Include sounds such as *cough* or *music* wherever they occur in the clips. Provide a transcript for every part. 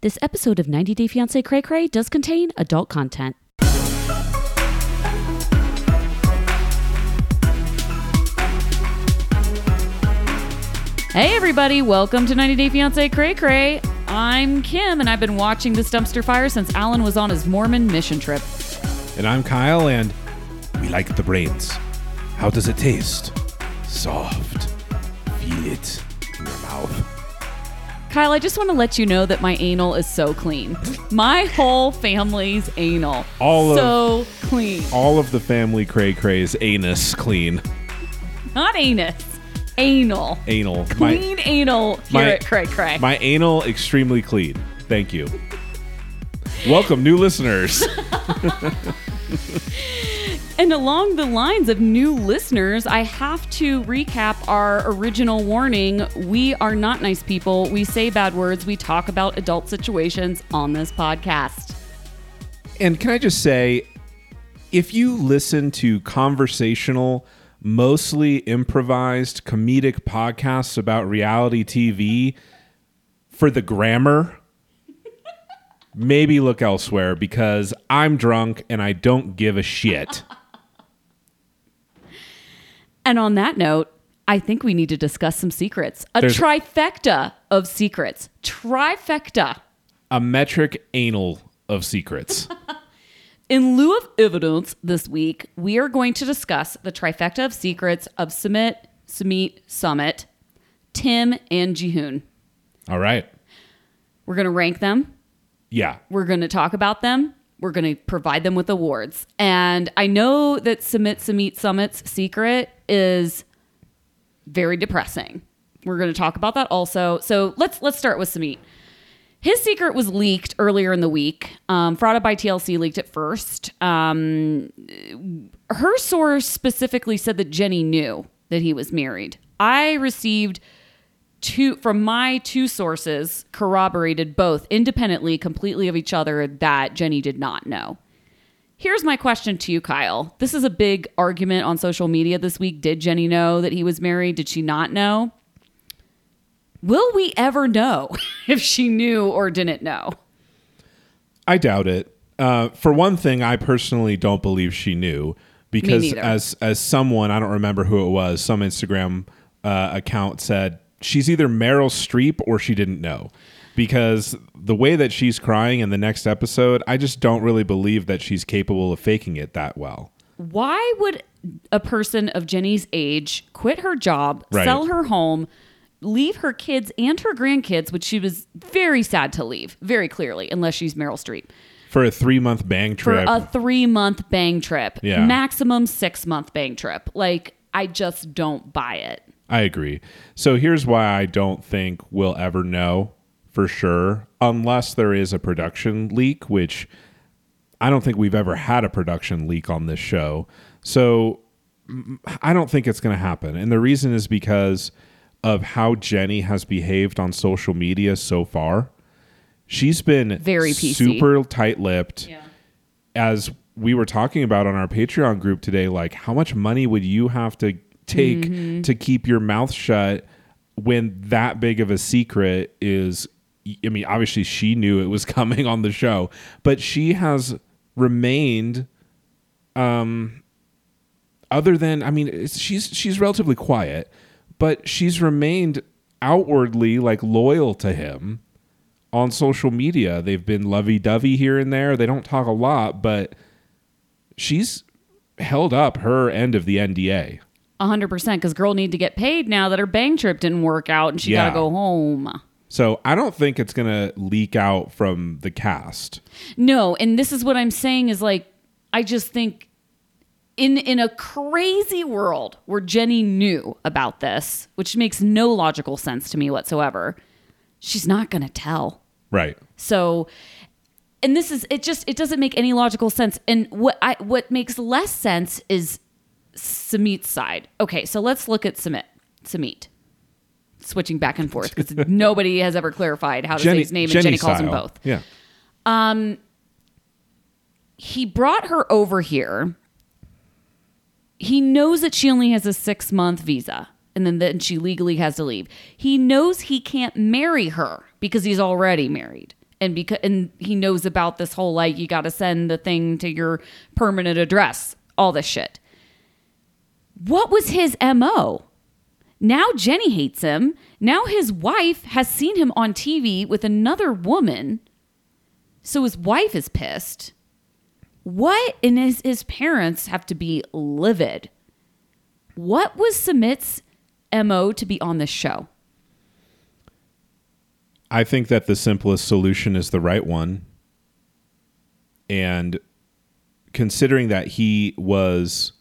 This episode of 90 Day Fiancé Cray Cray does contain adult content. Hey everybody, welcome to 90 Day Fiancé Cray Cray. I'm Kim and I've been watching this dumpster fire since Alan was on his Mormon mission trip. And I'm Kyle, and we like the brains. How does it taste? Soft. Feel it in your mouth. Kyle, I just want to let you know that my anal is so clean. My whole family's anal. All of- so clean. All of the family cray cray's anus clean. Not anus. Anal. Anal. Clean anal here my- at Cray Cray. My anal extremely clean. Thank you. Welcome, new listeners. *laughs* And along the lines of new listeners, I have to recap our original warning. We are not nice people. We say bad words. We talk about adult situations on this podcast. And can I just say, if you listen to conversational, mostly improvised comedic podcasts about reality TV for the grammar, maybe look elsewhere because I'm drunk and I don't give a shit. *laughs* And on that note, I think we need to discuss some secrets. A There's- trifecta of secrets. Trifecta. A metric anal of secrets. *laughs* In lieu of evidence this week, we are going to discuss the trifecta of secrets of Summit, Sumit, Summit, Tim, and Jihoon. All right. We're going to rank them. Yeah. We're going to talk about them. We're going to provide them with awards. And I know that Summit, Sumit Summit's secret is very depressing. We're going to talk about that also. So let's let's start with Sumit. His secret was leaked earlier in the week. Um, Fraud by TLC leaked it first. Um, her source specifically said that Jenny knew that he was married. I received two from my two sources corroborated both independently completely of each other that Jenny did not know. Here's my question to you, Kyle. This is a big argument on social media this week. Did Jenny know that he was married? Did she not know? Will we ever know *laughs* if she knew or didn't know? I doubt it. Uh, for one thing, I personally don't believe she knew because as as someone I don't remember who it was, some Instagram uh, account said she's either Meryl Streep or she didn't know. Because the way that she's crying in the next episode, I just don't really believe that she's capable of faking it that well. Why would a person of Jenny's age quit her job, Right. sell her home, leave her kids and her grandkids, which she was very sad to leave, very clearly, unless she's Meryl Streep, For a three month bang trip. for a three month bang trip, Yeah. maximum six month bang trip? Like, I just don't buy it. I agree. So here's why I don't think we'll ever know for sure, unless there is a production leak, which I don't think we've ever had a production leak on this show. So mm, I don't think it's going to happen. And the reason is because of how Jenny has behaved on social media so far. She's been Very PC. super tight lipped as we were talking about on our Patreon group today, like how much money would you have to take Mm-hmm. to keep your mouth shut when that big of a secret is I mean, obviously she knew it was *laughs* coming on the show, but she has remained um other than I mean, she's she's relatively quiet, but she's remained outwardly like loyal to him on social media. They've been lovey dovey here and there. They don't talk a lot, but she's held up her end of the NDA. A hundred percent, because girl need to get paid now that her bang trip didn't work out and she Yeah. gotta go home. So I don't think it's going to leak out from the cast. No, and this is what I'm saying is like I just think in in a crazy world where Jenny knew about this, which makes no logical sense to me whatsoever, she's not going to tell. Right. So and this is it just it doesn't make any logical sense. And what I what makes less sense is Samit's side. Okay, so let's look at Samit. Samit. Switching back and forth because *laughs* nobody has ever clarified how to say his name, and Jenny calls him both Yeah. Um, he brought her over here. He knows that she only has a six month visa and then, then she legally has to leave. He knows he can't marry her because he's already married. And because and he knows about this whole like you got to send the thing to your permanent address, all this shit. What was his MO? Now Jenny hates him. Now his wife has seen him on TV with another woman. So his wife is pissed. What? And his, his parents have to be livid. What was Sumit's MO to be on this show? I think that the simplest solution is the right one. And considering that he was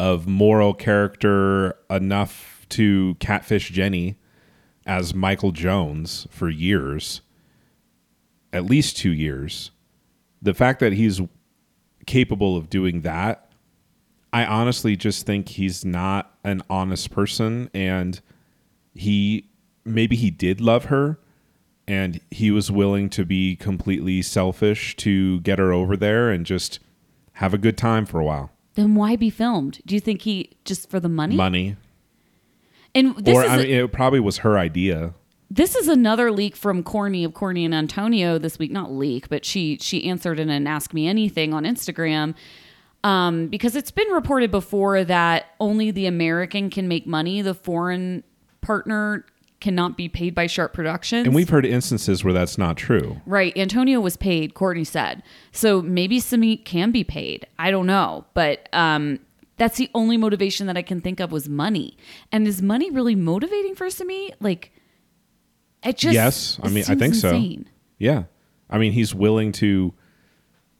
of moral character enough to catfish Jenny as Michael Jones for years, at least two years, the fact that he's capable of doing that, I honestly just think he's not an honest person and he maybe he did love her and he was willing to be completely selfish to get her over there and just have a good time for a while. Then why be filmed? Do you think he just for the money? Money. And this or is I mean, it probably was her idea. this is another leak from Courtney of Courtney and Antonio this week. Not leak, but she she answered in an Ask Me Anything on Instagram. Um, because it's been reported before that only the American can make money. The foreign partner cannot be paid by Sharp Productions. And we've heard instances where that's not true. Right. Antonio was paid, Courtney said. So maybe Samit can be paid. I don't know. But um, that's the only motivation that I can think of was money. And is money really motivating for Samit? Like, it just. yes, I mean, I think insane. so. Yeah, I mean, he's willing to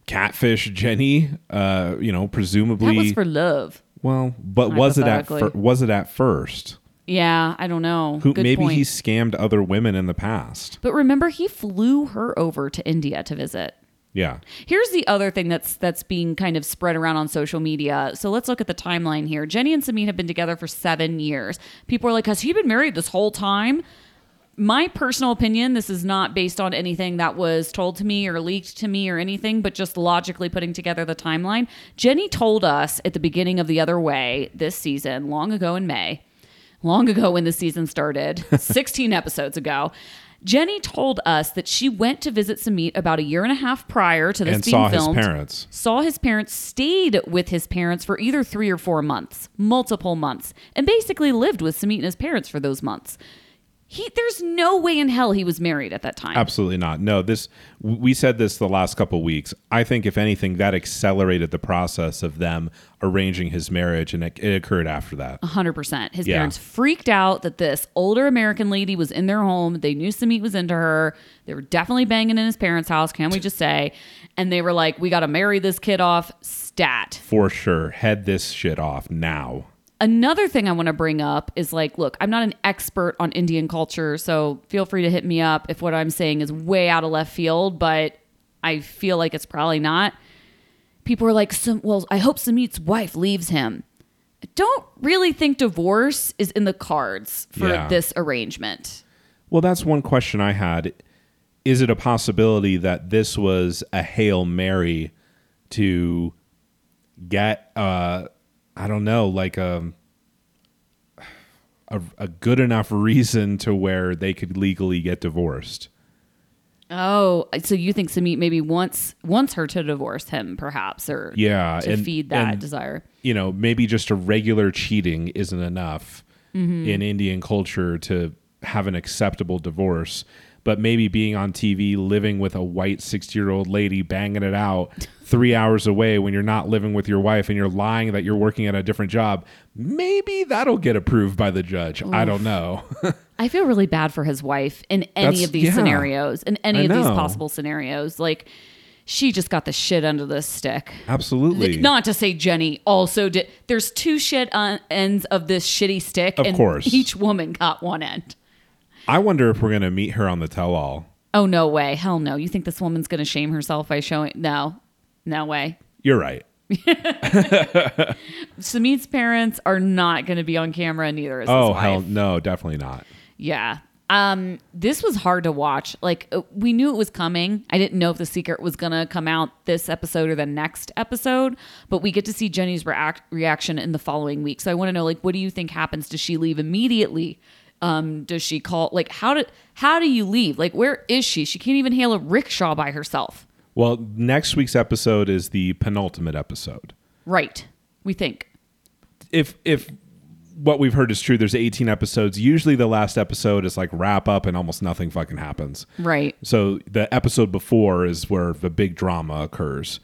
catfish Jenny. Uh, you know, presumably. That was for love. well, but was it at fir- was it at first? Yeah, I don't know. Who Good maybe point. he scammed other women in the past. But remember, he flew her over to India to visit. Yeah. Here's the other thing that's that's being kind of spread around on social media. So let's look at the timeline here. Jenny and Samit have been together for seven years. People are like, has he been married this whole time? My personal opinion, this is not based on anything that was told to me or leaked to me or anything, but just logically putting together the timeline. Jenny told us at the beginning of The Other Way this season, long ago in May, long ago when the season started, *laughs* 16 episodes ago. Jenny told us that she went to visit Samit about a year and a half prior to this and being saw filmed. his parents. Saw his parents, stayed with his parents for either three or four months, multiple months, and basically lived with Samit and his parents for those months. He, there's no way in hell he was married at that time. Absolutely not. No, this we said this the last couple weeks. I think if anything, that accelerated the process of them arranging his marriage, and it, it occurred after that. 100%. His Yeah. parents freaked out that this older American lady was in their home. They knew Samit was into her. They were definitely banging in his parents' house, can we just say? And they were like, we got to marry this kid off stat. For sure, head this shit off now. Another thing I want to bring up is like, look, I'm not an expert on Indian culture, so feel free to hit me up if what I'm saying is way out of left field, but I feel like it's probably not. People are like, well, I hope Samit's wife leaves him. I don't really think divorce is in the cards for Yeah. this arrangement. Well, that's one question I had. Is it a possibility that this was a hail mary to get, uh, I don't know, like a, a a good enough reason to where they could legally get divorced? Oh, so you think Samit maybe wants wants her to divorce him, perhaps, or Yeah, to and- feed that and- desire? you know, maybe just a regular cheating isn't enough mm-hmm. in Indian culture to have an acceptable divorce. But maybe being on TV, living with a white 60 year old lady, banging it out three hours away when you're not living with your wife and you're lying that you're working at a different job, maybe that'll get approved by the judge. I don't know. *laughs* I feel really bad for his wife in any That's- of these yeah. scenarios, in any I of these possible scenarios. Like, she just got the shit under the stick. Absolutely. Not to say Jenny also did. There's two shit on ends of this shitty stick, Of and course. each woman got one end. I wonder if we're going to meet her on the tell all. Oh no way, hell no! You think this woman's gonna shame herself by showing? No, no way. You're right. *laughs* Samit's parents are not going to be on camera, neither is his Oh, wife. hell no, definitely not. Yeah. Um, this was hard to watch. Like uh, we knew it was coming. I didn't know if the secret was gonna come out this episode or the next episode, but we get to see Jenny's react- reaction in the following week. So I want to know, like, what do you think happens? Does she leave immediately Um, does she call like how did how do you leave? Like where is she? She can't even hail a rickshaw by herself. Well, next week's episode is the penultimate episode. Right. We think. If if what we've heard is true, there's 18 episodes. Usually the last episode is like wrap up and almost nothing fucking happens. Right. So the episode before is where the big drama occurs.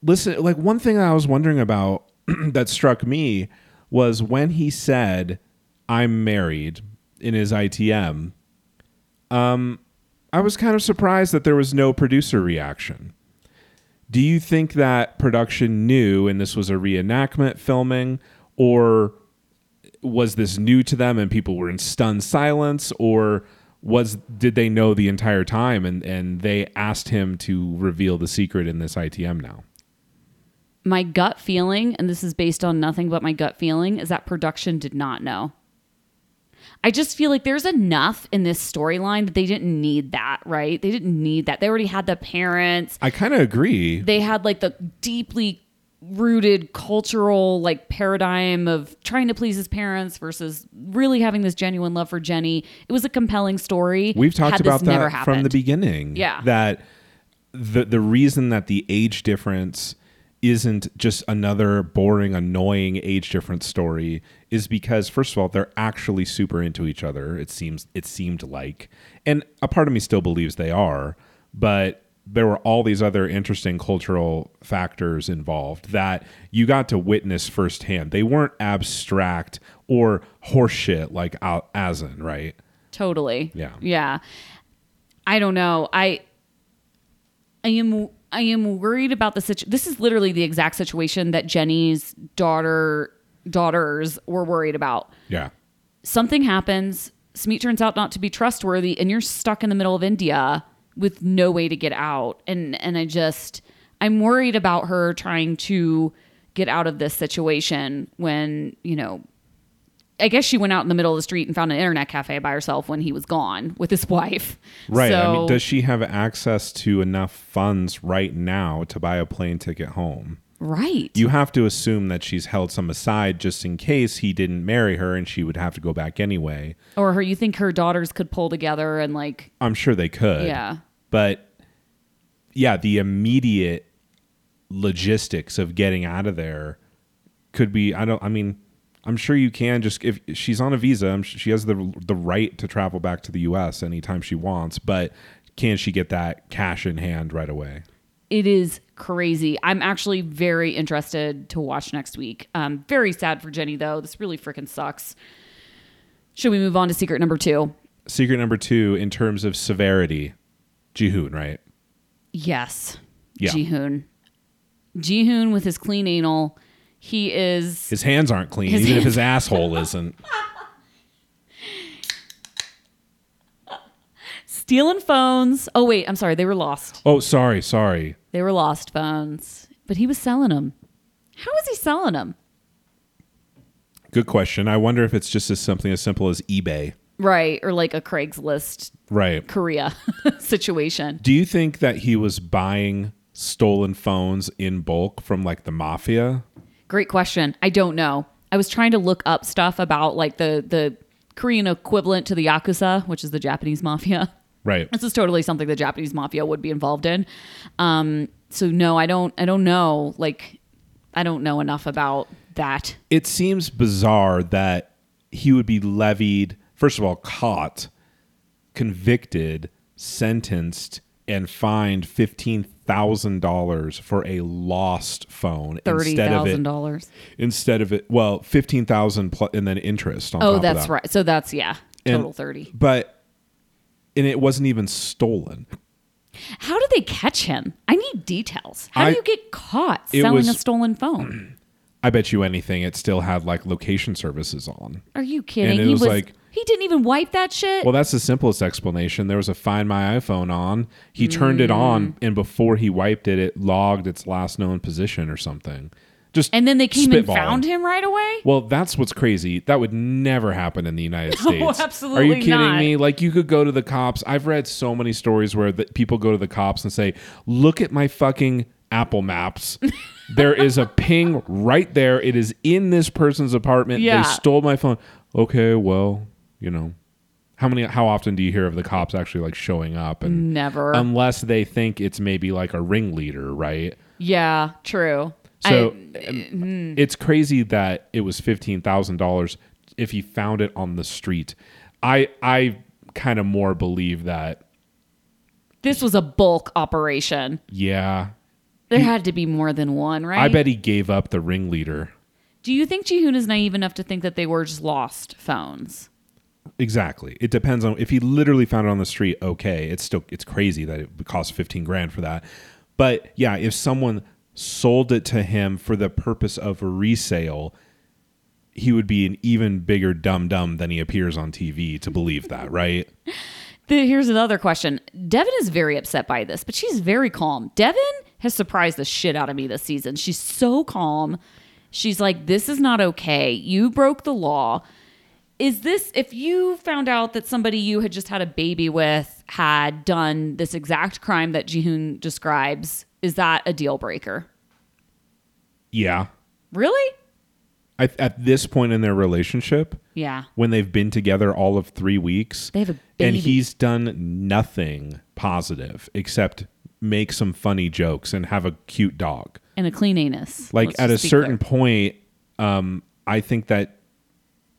Listen, like one thing I was wondering about *clears throat* that struck me was when he said, I'm married in his ITM. Um, I was kind of surprised that there was no producer reaction. Do you think that production knew and this was a reenactment filming, or was this new to them and people were in stunned silence, or was did they know the entire time and and they asked him to reveal the secret in this ITM now? My gut feeling, and this is based on nothing but my gut feeling, is that production did not know. I just feel like there's enough in this storyline that they didn't need that, right? They didn't need that. They already had the parents. I kind of agree. They had like the deeply rooted cultural like paradigm of trying to please his parents versus really having this genuine love for Jenny. It was a compelling story. We've talked about this never that from the beginning. Yeah. That the the reason that the age difference isn't just another boring, annoying age difference story is because first of all, they're actually super into each other. It seems it seemed like. And a part of me still believes they are, but there were all these other interesting cultural factors involved that you got to witness firsthand. They weren't abstract or horseshit like Al- Asin, right? Totally. Yeah. Yeah. I don't know. I I am I am worried about the situation. This is literally the exact situation that Jenny's daughter daughters were worried about. Yeah. Something happens, Smeet turns out not to be trustworthy and you're stuck in the middle of India with no way to get out. And and I just I'm worried about her trying to get out of this situation when, you know, I guess she went out in the middle of the street and found an internet cafe by herself when he was gone with his *laughs* wife. Right. I mean, does she have access to enough funds right now to buy a plane ticket home? right. You have to assume that she's held some aside just in case he didn't marry her and she would have to go back anyway. or her you think her daughters could pull together and like I'm sure they could. Yeah. But yeah, the immediate logistics of getting out of there could be I don't I mean I'm sure you can just if she's on a visa, she has the the right to travel back to the US anytime she wants, but can she get that cash in hand right away? it is crazy. I'm actually very interested to watch next week. Um, very sad for Jenny though. This really freaking sucks. Should we move on to secret number two? Secret number 2 in terms of severity, Jihoon, right? Yes. Yeah. Jihoon. Jihoon with his clean anal. He is His hands aren't clean, even if his asshole isn't. *laughs* stealing phones. Oh wait, I'm sorry, they were lost. Oh, sorry, sorry. They were lost phones, but he was selling them. How was he selling them? Good question. I wonder if it's just as something as simple as eBay. Right, or like a Craigslist Right. Korea *laughs* situation. Do you think that he was buying stolen phones in bulk from like the mafia? Great question. I don't know. I was trying to look up stuff about like the the Korean equivalent to the yakuza, which is the Japanese mafia. Right. *laughs* This is totally something the Japanese mafia would be involved in. Um, so no, I don't. I don't know. Like, I don't know enough about that. It seems bizarre that he would be levied, first of all, caught, convicted, sentenced, and fined $15,000 for a lost phone Thirty instead of thousand it dollars. instead of it well 15,000 plus and then interest on oh, top Oh, that's that. right. So that's yeah, And- total thirty. But and it wasn't even stolen. How did they catch him? I need details. How I- do you get caught selling was- a stolen phone? *clears throat* I bet you anything it still had like location services on. Are you kidding? And it he was like- he didn't even wipe that shit. Well, that's the simplest explanation. There was a Find My iPhone on. He turned it on, Mm. and before he wiped it, it logged its last known position or something. Just and then they came and found him right away. Well, that's what's crazy. That would never happen in the United *laughs* States. Absolutely. Are you kidding not. me? Like you could go to the cops. I've read so many stories where the, people go to the cops and say, "Look at my fucking Apple Maps. there is a ping right there. It is in this person's apartment. Yeah. They stole my phone." Okay, well, you know. How many how often do you hear of the cops actually like showing up and Never. unless they think it's maybe like a ringleader, right? yeah, true. So I- um, it's crazy that it was fifteen thousand dollars if he found it on the street. I I kind of more believe that this was a bulk operation. yeah. There had to be more than one, right? I bet he gave up the ringleader. Do you think Jihoon is naive enough to think that they were just lost phones? Exactly. It depends on if he literally found it on the street. Okay, it's still it's crazy that it would cost fifteen grand for that. But yeah, if someone sold it to him for the purpose of resale, he would be an even bigger dum dum than he appears on TV to believe that, *laughs* right? The- Here's another question. Deavan is very upset by this, but she's very calm. Deavan has surprised the shit out of me this season. She's so calm. She's like, this is not okay. You broke the law. Is this, if you found out that somebody you had just had a baby with had done this exact crime that Jihoon describes, is that a deal breaker? Yeah. Really? I, at this point in their relationship, Yeah. when they've been together all of three weeks, They have a baby. and he's done nothing positive except make some funny jokes and have a cute dog. And a clean anus. Like at a certain clear. point, um, I think that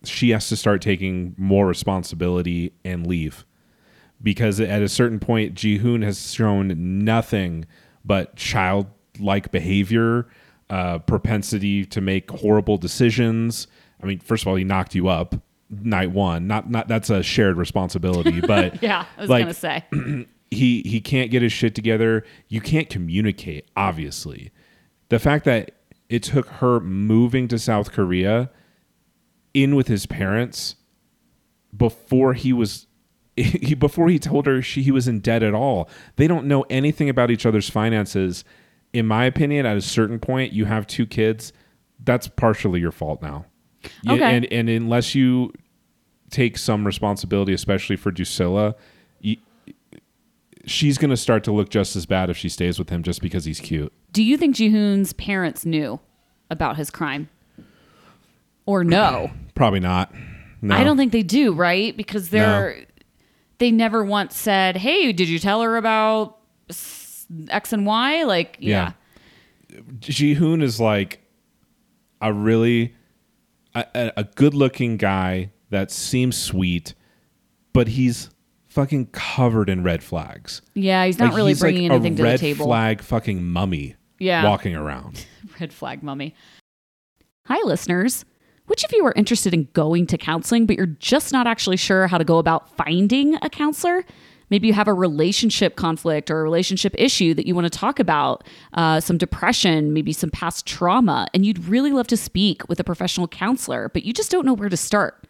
she has to start taking more responsibility and leave. Because at a certain point, Jihoon has shown nothing but childlike behavior, uh, propensity to make horrible decisions. I mean, first of all, he knocked you up night one. Not not that's a shared responsibility, *laughs* but Yeah, I was like, to say. *clears throat* he he can't get his shit together. You can't communicate, obviously. The fact that it took her moving to South Korea in with his parents before he was *laughs* he, before he told her she he was in debt at all. They don't know anything about each other's finances. In my opinion, at a certain point, you have two kids. That's partially your fault now. You- Okay. And and unless you take some responsibility, especially for Drascilla, she's going to start to look just as bad if she stays with him just because he's cute. Do you think Jihoon's parents knew about his crime? Or no? Probably not. No. I don't think they do, right? Because they're they never once said, "Hey, did you tell her about X and Y?" Like, yeah. Jihoon is like a really a, a, a good-looking guy that seems sweet, but he's fucking covered in red flags. Yeah, he's not Like, really he's bringing like anything to the table. Red flag fucking mummy. Yeah. walking around. *laughs* Red flag mummy. Hi, listeners. Which of you are interested in going to counseling, but you're just not actually sure how to go about finding a counselor? Maybe you have a relationship conflict or a relationship issue that you want to talk about, uh, some depression, maybe some past trauma, and you'd really love to speak with a professional counselor, but you just don't know where to start.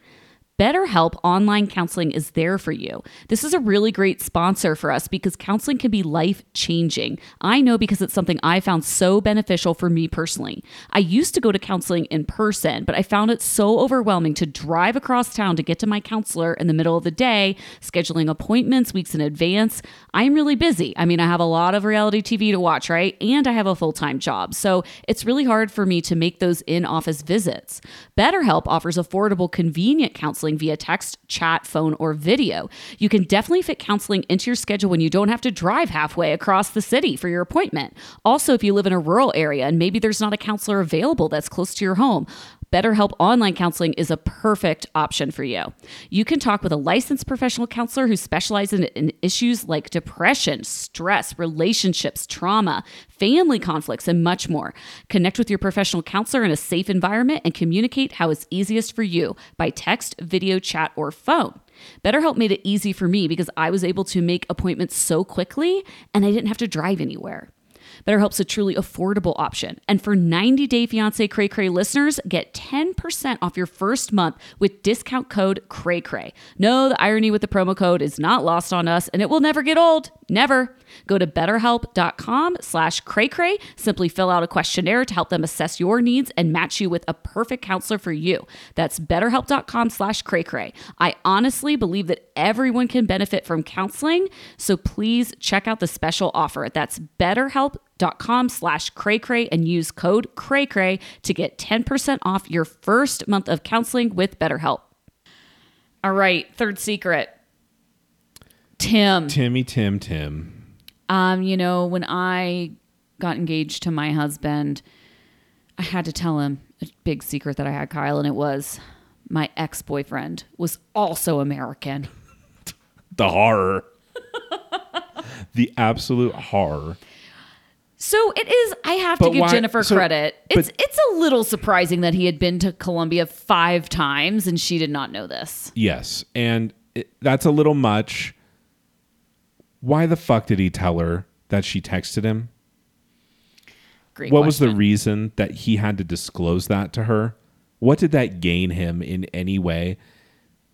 BetterHelp Online Counseling is there for you. This is a really great sponsor for us because counseling can be life changing. I know because it's something I found so beneficial for me personally. I used to go to counseling in person, but I found it so overwhelming to drive across town to get to my counselor in the middle of the day, scheduling appointments weeks in advance. I'm really busy. I mean, I have a lot of reality TV to watch, right? And I have a full time job. So it's really hard for me to make those in office visits. BetterHelp offers affordable, convenient counseling via text, chat, phone, or video. You can definitely fit counseling into your schedule when you don't have to drive halfway across the city for your appointment. Also, if you live in a rural area and maybe there's not a counselor available that's close to your home, BetterHelp Online Counseling is a perfect option for you. You can talk with a licensed professional counselor who specializes in, in issues like depression, stress, relationships, trauma, family conflicts, and much more. Connect with your professional counselor in a safe environment and communicate how it's easiest for you by text, video, chat, or phone. BetterHelp made it easy for me because I was able to make appointments so quickly and I didn't have to drive anywhere. BetterHelp's a truly affordable option. And for 90 Day Fiancé Cray Cray listeners, get 10% off your first month with discount code CRAYCRAY. No, the irony with the promo code is not lost on us and it will never get old. Never. Go to betterhelp.com slash craycray. Simply fill out a questionnaire to help them assess your needs and match you with a perfect counselor for you. That's betterhelp.com slash craycray. I honestly believe that everyone can benefit from counseling, so please check out the special offer. That's betterhelp.com slash craycray and use code craycray to get 10% off your first month of counseling with BetterHelp. All right, third secret. Tim. Timmy, Tim, Tim. Um, you know, when I got engaged to my husband, I had to tell him a big secret that I had, Kyle, and it was my ex boyfriend was also American. The horror. the absolute horror. So it is. I have to give why- Jennifer so- credit. It's but- it's a little surprising that he had been to Colombia five times and she did not know this. Yes. And it, that's a little much. Why the fuck did he tell her that she texted him? Great. what was the reason that he had to disclose that to her? What did that gain him in any way?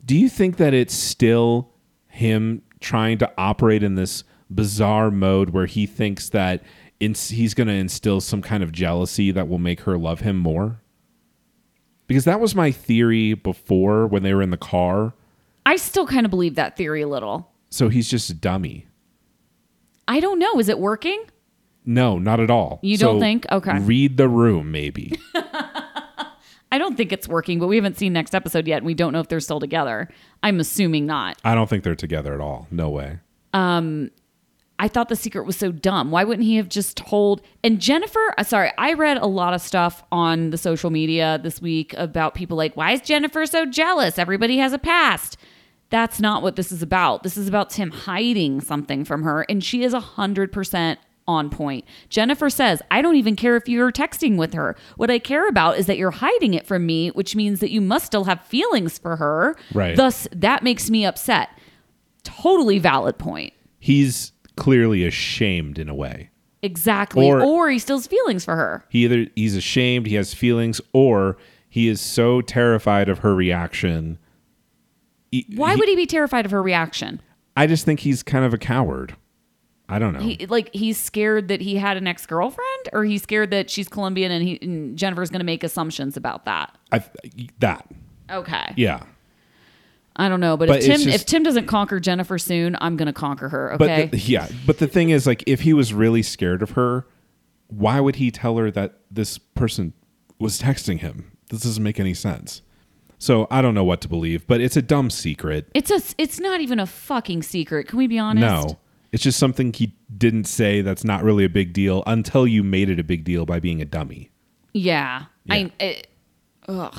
Do you think that it's still him trying to operate in this bizarre mode where he thinks that ins- he's going to instill some kind of jealousy that will make her love him more? Because that was my theory before when they were in the car. I still kind of believe that theory a little. So he's just a dummy. I don't know. Is it working? No, not at all. You don't think? Okay. Read the room, maybe. *laughs* I don't think it's working, but we haven't seen next episode yet, and we don't know if they're still together. I'm assuming not. I don't think they're together at all. No way. Um I thought the secret was so dumb. Why wouldn't he have just told? And Jennifer, uh, sorry, I read a lot of stuff on the social media this week about people like, why is Jennifer so jealous? Everybody has a past. That's not what this is about. This is about Tim hiding something from her, and she is 100% on point. Jennifer says, I don't even care if you're texting with her. What I care about is that you're hiding it from me, which means that you must still have feelings for her. Right. Thus, that makes me upset. Totally valid point. He's clearly ashamed in a way. Exactly. Or- Or, he still has feelings for her. He either he's ashamed, he has feelings, or he is so terrified of her reaction. He- Why he- would he be terrified of her reaction? I just think he's kind of a coward. I don't know. He, like he's scared that he had an ex girlfriend, or he's scared that she's Colombian and he and Jennifer's going to make assumptions about that. I, that Okay, yeah. I don't know, but, But if Tim just- if Tim doesn't conquer Jennifer soon, I'm going to conquer her. But Okay, the, yeah, but the thing is, like, if he was really scared of her, why would he tell her that this person was texting him? This doesn't make any sense. So I don't know what to believe, but it's a dumb secret. it's a it's not even a fucking secret. Can we be honest? No, it's just something he didn't say that's not really a big deal until you made it a big deal by being a dummy. Yeah. Yeah. I it, ugh.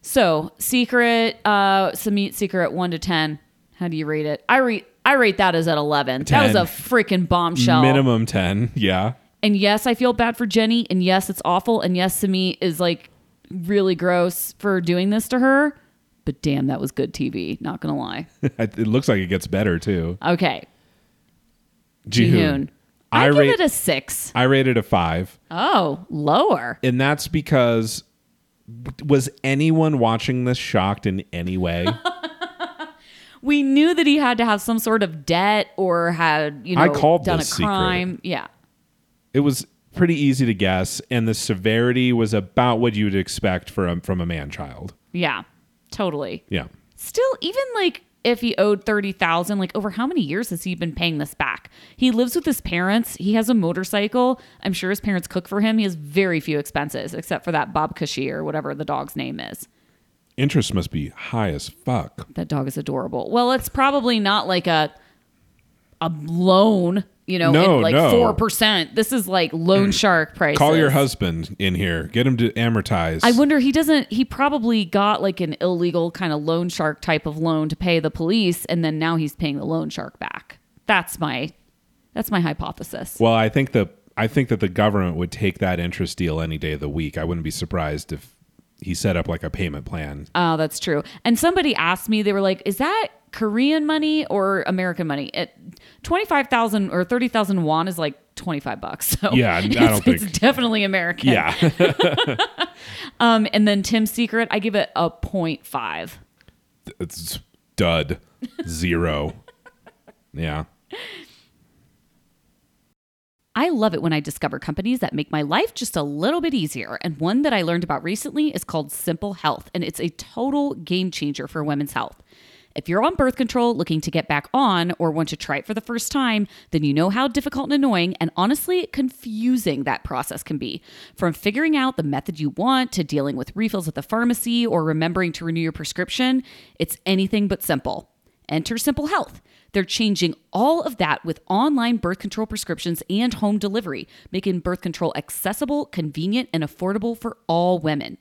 So, secret uh Samit secret 1 to 10. How do you rate it? I rate I rate that as at 11. That was a freaking bombshell. Minimum 10. Yeah. And yes, I feel bad for Jenny and yes, it's awful and yes, Samit is like really gross for doing this to her. But damn, that was good TV, not to lie. *laughs* it looks like it gets better too. Okay. Jihoon. I, I give rate it a 6. I rated a 5. Oh, lower. And that's because was anyone watching this shocked in any way? *laughs* We knew that he had to have some sort of debt or had, you know, I called done a secret. crime. Yeah. it was pretty easy to guess and the severity was about what you would expect from from a man child. Yeah. Totally. Yeah. Still, even like if he owed 30,000, like over how many years has he been paying this back? He lives with his parents. He has a motorcycle. I'm sure his parents cook for him. He has very few expenses except for that Bob Cushy or whatever the dog's name is. Interest must be high as fuck. That dog is adorable. Well, it's probably not like a a loan, you know, No, like no. 4%. This is like loan mm. shark prices. Call your husband in here. Get him to amortize. I wonder he doesn't he probably got like an illegal kind of loan shark type of loan to pay the police and then now he's paying the loan shark back. That's my that's my hypothesis. Well, I think the I think that the government would take that interest deal any day of the week. I wouldn't be surprised if he set up like a payment plan. Oh, that's true. And somebody asked me, they were like, "Is that Korean money or American money?" It twenty five thousand or thirty thousand won is like twenty five bucks. So Yeah, I *laughs* don't it's, think- it's definitely American. Yeah. *laughs* *laughs* Um, and then Tim's secret, I give it a 0.5. it's dud. Zero. yeah. I love it when I discover companies that make my life just a little bit easier. And one that I learned about recently is called Simple Health, and it's a total game changer for women's health. If you're on birth control looking to get back on or want to try it for the first time, then you know how difficult and annoying and honestly confusing that process can be. From figuring out the method you want to dealing with refills at the pharmacy or remembering to renew your prescription, it's anything but simple. Enter Simple Health. They're changing all of that with online birth control prescriptions and home delivery, making birth control accessible, convenient, and affordable for all women.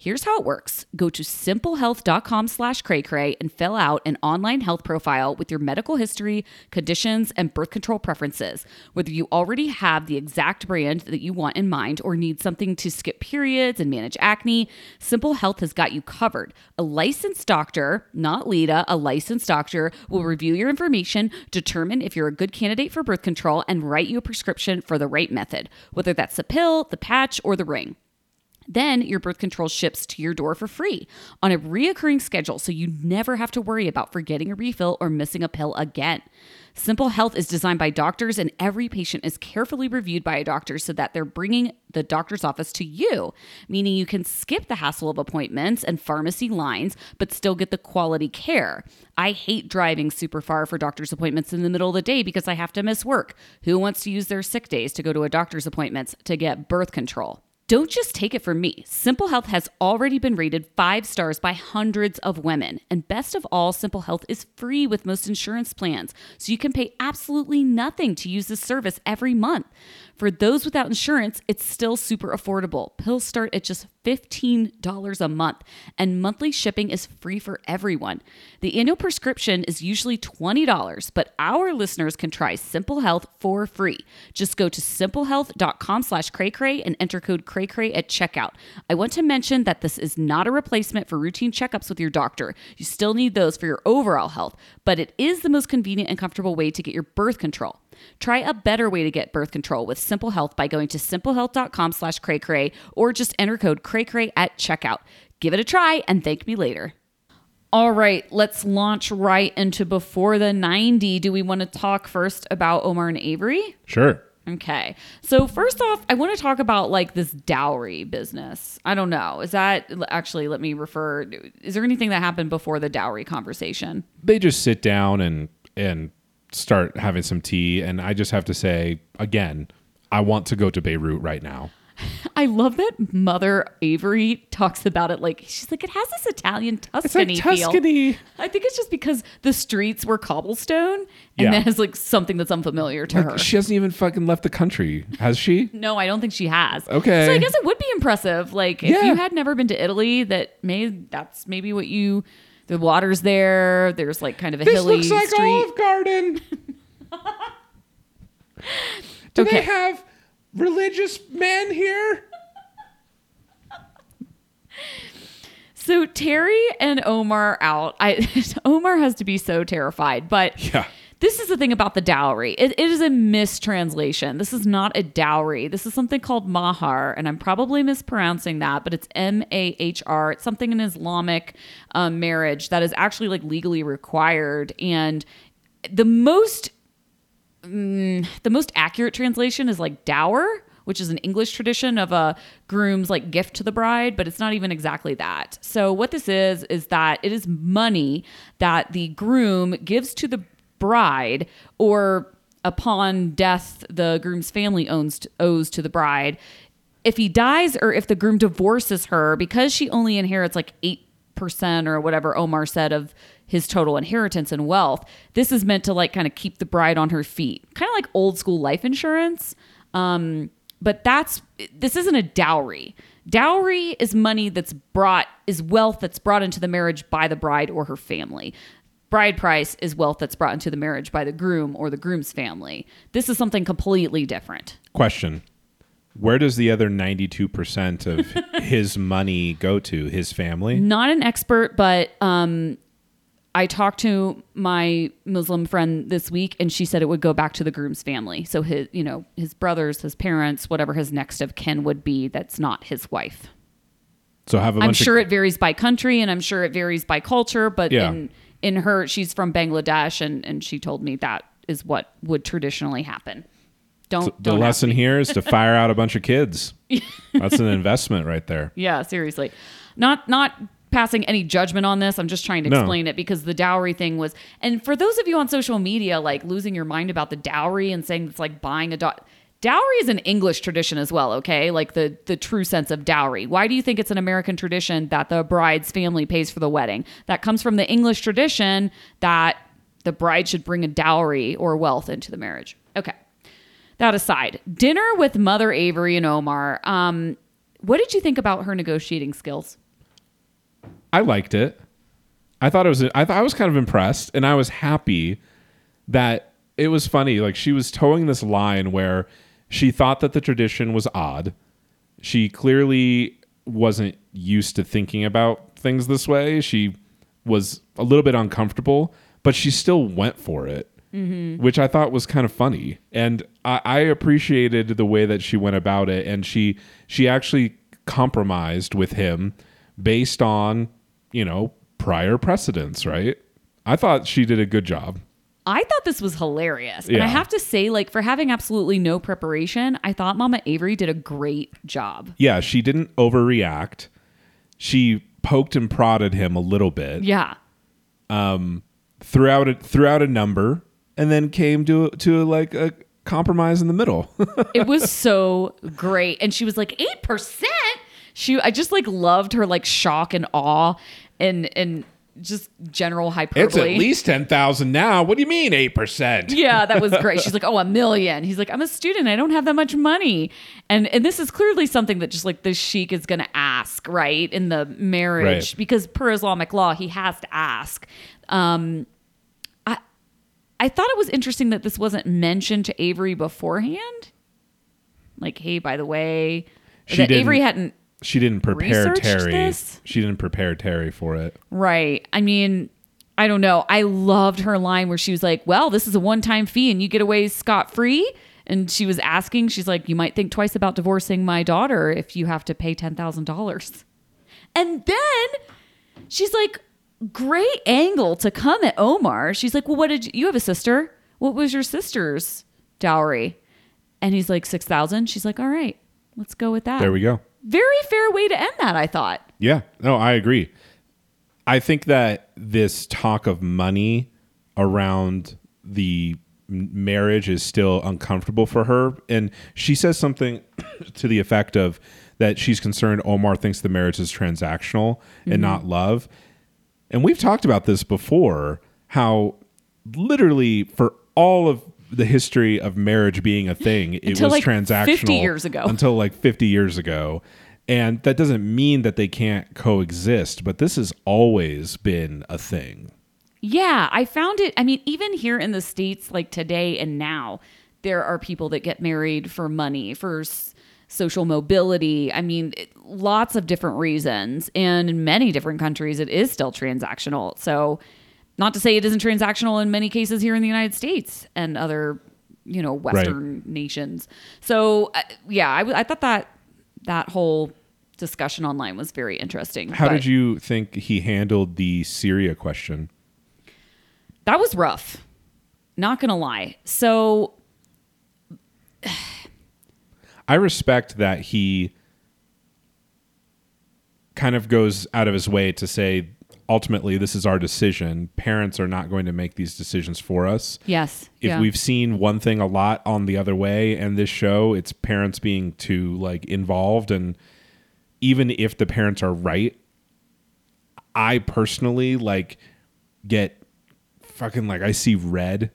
Here's how it works. Go to simplehealth.com slash cray and fill out an online health profile with your medical history, conditions, and birth control preferences. Whether you already have the exact brand that you want in mind or need something to skip periods and manage acne, Simple Health has got you covered. A licensed doctor, not Lita, a licensed doctor will review your information, determine if you're a good candidate for birth control, and write you a prescription for the right method, whether that's the pill, the patch, or the ring. Then your birth control ships to your door for free on a reoccurring schedule so you never have to worry about forgetting a refill or missing a pill again. Simple Health is designed by doctors, and every patient is carefully reviewed by a doctor so that they're bringing the doctor's office to you, meaning you can skip the hassle of appointments and pharmacy lines, but still get the quality care. I hate driving super far for doctor's appointments in the middle of the day because I have to miss work. Who wants to use their sick days to go to a doctor's appointments to get birth control? Don't just take it from me. Simple Health has already been rated five stars by hundreds of women. And best of all, Simple Health is free with most insurance plans, so you can pay absolutely nothing to use this service every month. For those without insurance, it's still super affordable. Pills start at just $15 a month, and monthly shipping is free for everyone. The annual prescription is usually $20, but our listeners can try Simple Health for free. Just go to simplehealth.com slash cray and enter code cray at checkout. I want to mention that this is not a replacement for routine checkups with your doctor. You still need those for your overall health, but it is the most convenient and comfortable way to get your birth control. Try a better way to get birth control with Simple Health by going to simplehealth.com slash cray or just enter code cray at checkout. Give it a try and thank me later. All right, let's launch right into before the 90. Do we want to talk first about Omar and Avery? Sure. Okay. So first off, I want to talk about like this dowry business. I don't know. Is that actually let me refer is there anything that happened before the dowry conversation? They just sit down and and start having some tea. And I just have to say, again, I want to go to Beirut right now. *laughs* I love that Mother Avery talks about it like she's like it has this Italian Tuscany, it's like Tuscany. feel. I think it's just because the streets were cobblestone, and yeah. that is like something that's unfamiliar to like, her. She hasn't even fucking left the country, has she? *laughs* no, I don't think she has. Okay, so I guess it would be impressive. Like if yeah. you had never been to Italy, that may that's maybe what you the water's there. There's like kind of a hilly. this hilly looks like street. Olive Garden. *laughs* Do okay. they have religious men here? So Terry and Omar out. I *laughs* Omar has to be so terrified, but yeah. This is the thing about the dowry. It, it is a mistranslation. This is not a dowry. This is something called mahar, and I'm probably mispronouncing that, but it's M A H R. It's something in Islamic um, marriage that is actually like legally required. And the most mm, the most accurate translation is like dower which is an English tradition of a groom's like gift to the bride, but it's not even exactly that. So what this is is that it is money that the groom gives to the bride or upon death the groom's family owns owes to the bride. If he dies or if the groom divorces her because she only inherits like 8% or whatever Omar said of his total inheritance and wealth this is meant to like kind of keep the bride on her feet. Kind of like old school life insurance. Um, but that's this isn't a dowry. Dowry is money that's brought is wealth that's brought into the marriage by the bride or her family bride price is wealth that's brought into the marriage by the groom or the groom's family. This is something completely different. Question. Where does the other 92% of *laughs* his money go to? His family? Not an expert, but um, I talked to my Muslim friend this week and she said it would go back to the groom's family. So his, you know, his brothers, his parents, whatever his next of kin would be that's not his wife. So have a I'm sure of- it varies by country and I'm sure it varies by culture, but yeah. in in her she's from Bangladesh and and she told me that is what would traditionally happen. Don't, so don't the lesson here is to fire out a bunch of kids. *laughs* That's an investment right there. Yeah, seriously. Not not passing any judgment on this. I'm just trying to No. explain it because the dowry thing was. And for those of you on social media, like losing your mind about the dowry and saying it's like buying a dog. Dowry is an English tradition as well, okay? Like the the true sense of dowry. Why do you think it's an American tradition that the bride's family pays for the wedding? That comes from the English tradition that the bride should bring a dowry or wealth into the marriage. Okay. That aside, dinner with Mother Avery and Omar. Um, what did you think about her negotiating skills? I liked it. I thought it was. I thought I was kind of impressed, and I was happy that it was funny. Like she was towing this line where she thought that the tradition was odd. She clearly wasn't used to thinking about things this way. She was a little bit uncomfortable, but she still went for it, mm-hmm. which I thought was kind of funny. And I, I appreciated the way that she went about it, and she she actually compromised with him based on you know prior precedents. Right? I thought she did a good job. I thought this was hilarious. And I have to say, like, for having absolutely no preparation, I thought Mama Avery did a great job. Yeah, she didn't overreact. She poked and prodded him a little bit. Yeah. Um, threw out a threw out a number and then came to to like a compromise in the middle. *laughs* It was so great. And she was like, 8%. She I just like loved her like shock and awe and and just general hyperbole. It's at least ten thousand now. What do you mean eight percent? Yeah, that was *laughs* great. She's like, "Oh, a million. He's like, "I'm a student. I don't have that much money." And and this is clearly something that just like the sheik is going to ask, right, in the marriage Right. because per Islamic law, he has to ask. Um I I thought it was interesting that this wasn't mentioned to Avery beforehand. Like, "Hey, by the way, She that Avery hadn't She didn't prepare Researched Terry. this? She didn't prepare Terry for it. Right. I mean, I don't know. I loved her line where she was like, "Well, this is a one-time fee and you get away scot-free." And she was asking, she's like, "You might think twice about divorcing my daughter if you have to pay $10,000." And then she's like, "Great angle to come at Omar." She's like, "Well, what did you, you have a sister? What was your sister's dowry?" And he's like, 6,000." She's like, "All right. Let's go with that." There we go. Very fair way to end that, I thought. Yeah. No, I agree. I think that this talk of money around the marriage is still uncomfortable for her. And she says something *coughs* to the effect of that she's concerned Omar thinks the marriage is transactional and mm-hmm. not love. And we've talked about this before how literally for all of the history of marriage being a thing, it Until, was like, transactional 50 years ago. Until like 50 years ago. And that doesn't mean that they can't coexist, but this has always been a thing. Yeah, I found it. I mean, even here in the States, like today and now, there are people that get married for money, for s- social mobility. I mean, it, lots of different reasons. And in many different countries, it is still transactional. So, not to say it isn't transactional in many cases here in the United States and other, you know, Western nations. So, uh, yeah, I, w- I thought that that whole discussion online was very interesting. How But did you think he handled the Syria question? That was rough. Not gonna lie. So I respect that he kind of goes out of his way to say ultimately this is our decision. Parents are not going to make these decisions for us. yes, If yeah. we've seen one thing a lot on the other way and this show, it's parents being too like involved and even if the parents are right, I personally like get fucking like I see red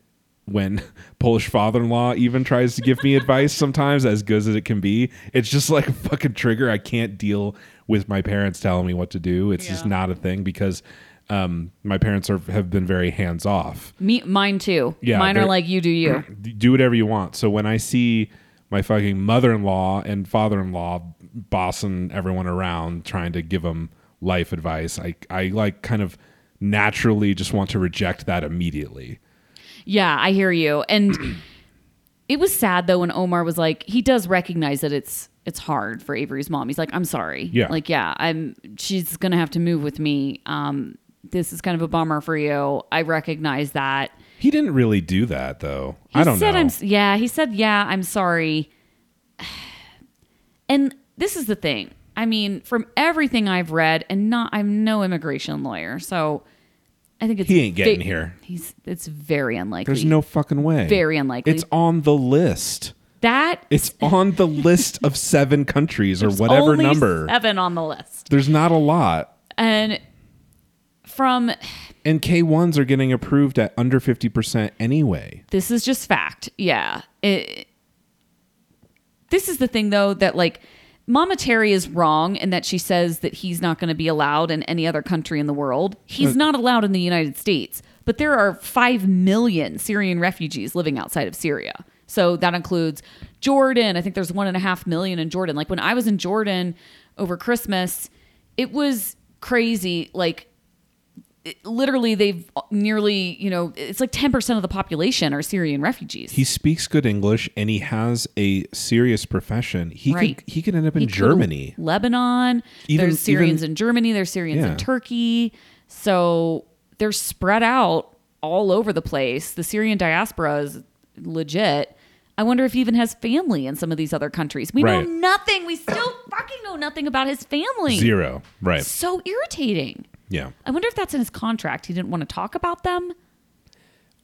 when *laughs* Polish father-in-law even tries to give me advice sometimes as good as it can be. It's just like a fucking trigger. I can't deal with my parents telling me what to do. It's just not a thing because um, my parents are, have been very hands off Me, mine too. Yeah, mine are like you do you. *clears throat* do whatever you want. So when I see my fucking mother-in-law and father-in-law bossing everyone around trying to give them life advice, I I like kind of naturally just want to reject that immediately. Yeah, I hear you. And it was sad though when Omar was like, he does recognize that it's it's hard for Avery's mom. He's like, I'm sorry. Yeah. Like, yeah, I'm. She's gonna have to move with me. Um, this is kind of a bummer for you. I recognize that. He didn't really do that though. He I don't said, know. I'm. Yeah, he said, yeah, I'm sorry. *sighs* And this is the thing. I mean, from everything I've read, and not, I'm no immigration lawyer, so I think it's He ain't getting ve- here. He's it's very unlikely. There's no fucking way. Very unlikely. It's on the list. that It's *laughs* on the list of seven countries or whatever only number. seven on the list, There's not a lot. and from And K1s are getting approved at under 50% anyway. this is just fact. Yeah. It, this is the thing though that like Mama Terry is wrong in that she says that he's not going to be allowed in any other country in the world. He's not allowed in the United States, but there are 5 million Syrian refugees living outside of Syria. So that includes Jordan. I think there's one and a half million in Jordan. Like when I was in Jordan over Christmas, it was crazy. Like it- literally they've nearly you know it's like 10% of the population are syrian refugees He speaks good English and he has a serious profession. He Right. could he could end up in He Germany. lebanon Even- there's syrians even- in germany there's syrians Yeah. in turkey so they're spread out all over the place the syrian diaspora is legit i wonder if he even has family in some of these other countries we Right. know nothing we still fucking know nothing about his family Zero. Right. so irritating Yeah. i wonder if that's in his contract he didn't want to talk about them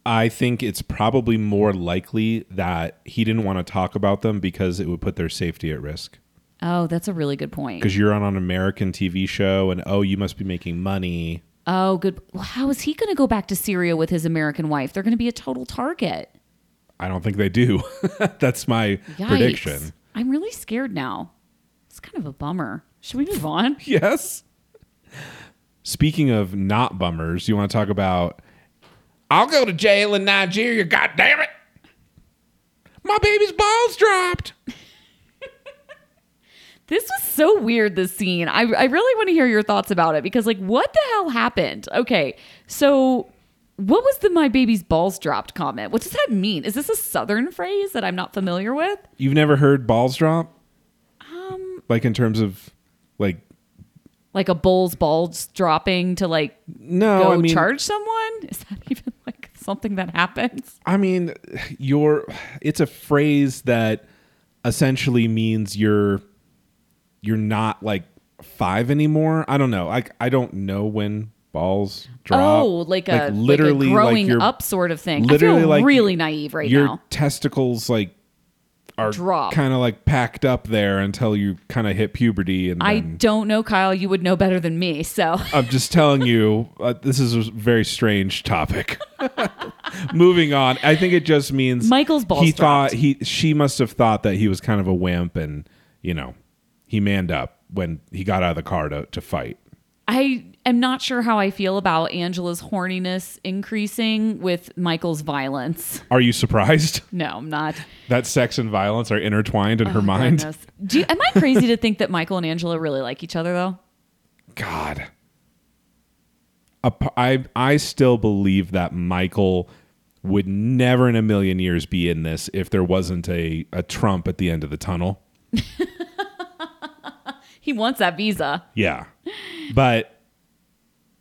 I think it's probably more likely that he didn't want to talk about them because it would put their safety at risk. oh that's a really good point Because you're on an American TV show and oh, you must be making money. Oh, good. Well, how is he going to go back to Syria with his American wife? They're going to be a total target. I don't think they do. *laughs* That's my Yikes. prediction. I'm really scared now. It's kind of a bummer. Should we move on? *laughs* Yes. Speaking of not bummers, you want to talk about I'll go to jail in Nigeria, god damn it. My baby's balls dropped. This was so weird, this scene. I, I really want to hear your thoughts about it because, like, what the hell happened? Okay, so what was the my baby's balls dropped comment? What does that mean? Is this a Southern phrase that I'm not familiar with? You've never heard balls drop? Um, Like in terms of like like a bull's balls dropping to, like, no, go I mean charge someone? *laughs* Is that even, like, something that happens? I mean, you're it's a phrase that essentially means you're you're not like 5 anymore. I don't know. I I don't know when balls drop. Oh, like a literally like growing your- up sort of thing. literally I feel like really naive right your now. testicles like are Drop. kind of like packed up there until you kind of hit puberty and I don't know, Kyle. You would know better than me. So *laughs* I'm just telling you, uh, this is a very strange topic. *laughs* Moving on, I think it just means Michael's balls He dropped. thought he, she must have thought that he was kind of a wimp, and you know, he manned up when he got out of the car to, to fight. I am not sure how I feel about Angela's horniness increasing with Michael's violence. Are you surprised *laughs* No, I'm not. that sex and violence are intertwined in her Oh, mind? Do you, am I crazy to think that Michael and Angela really like each other though? God, I I still believe that Michael would never in a million years be in this if there wasn't a, a Trump at the end of the tunnel. *laughs* He wants that visa. Yeah. But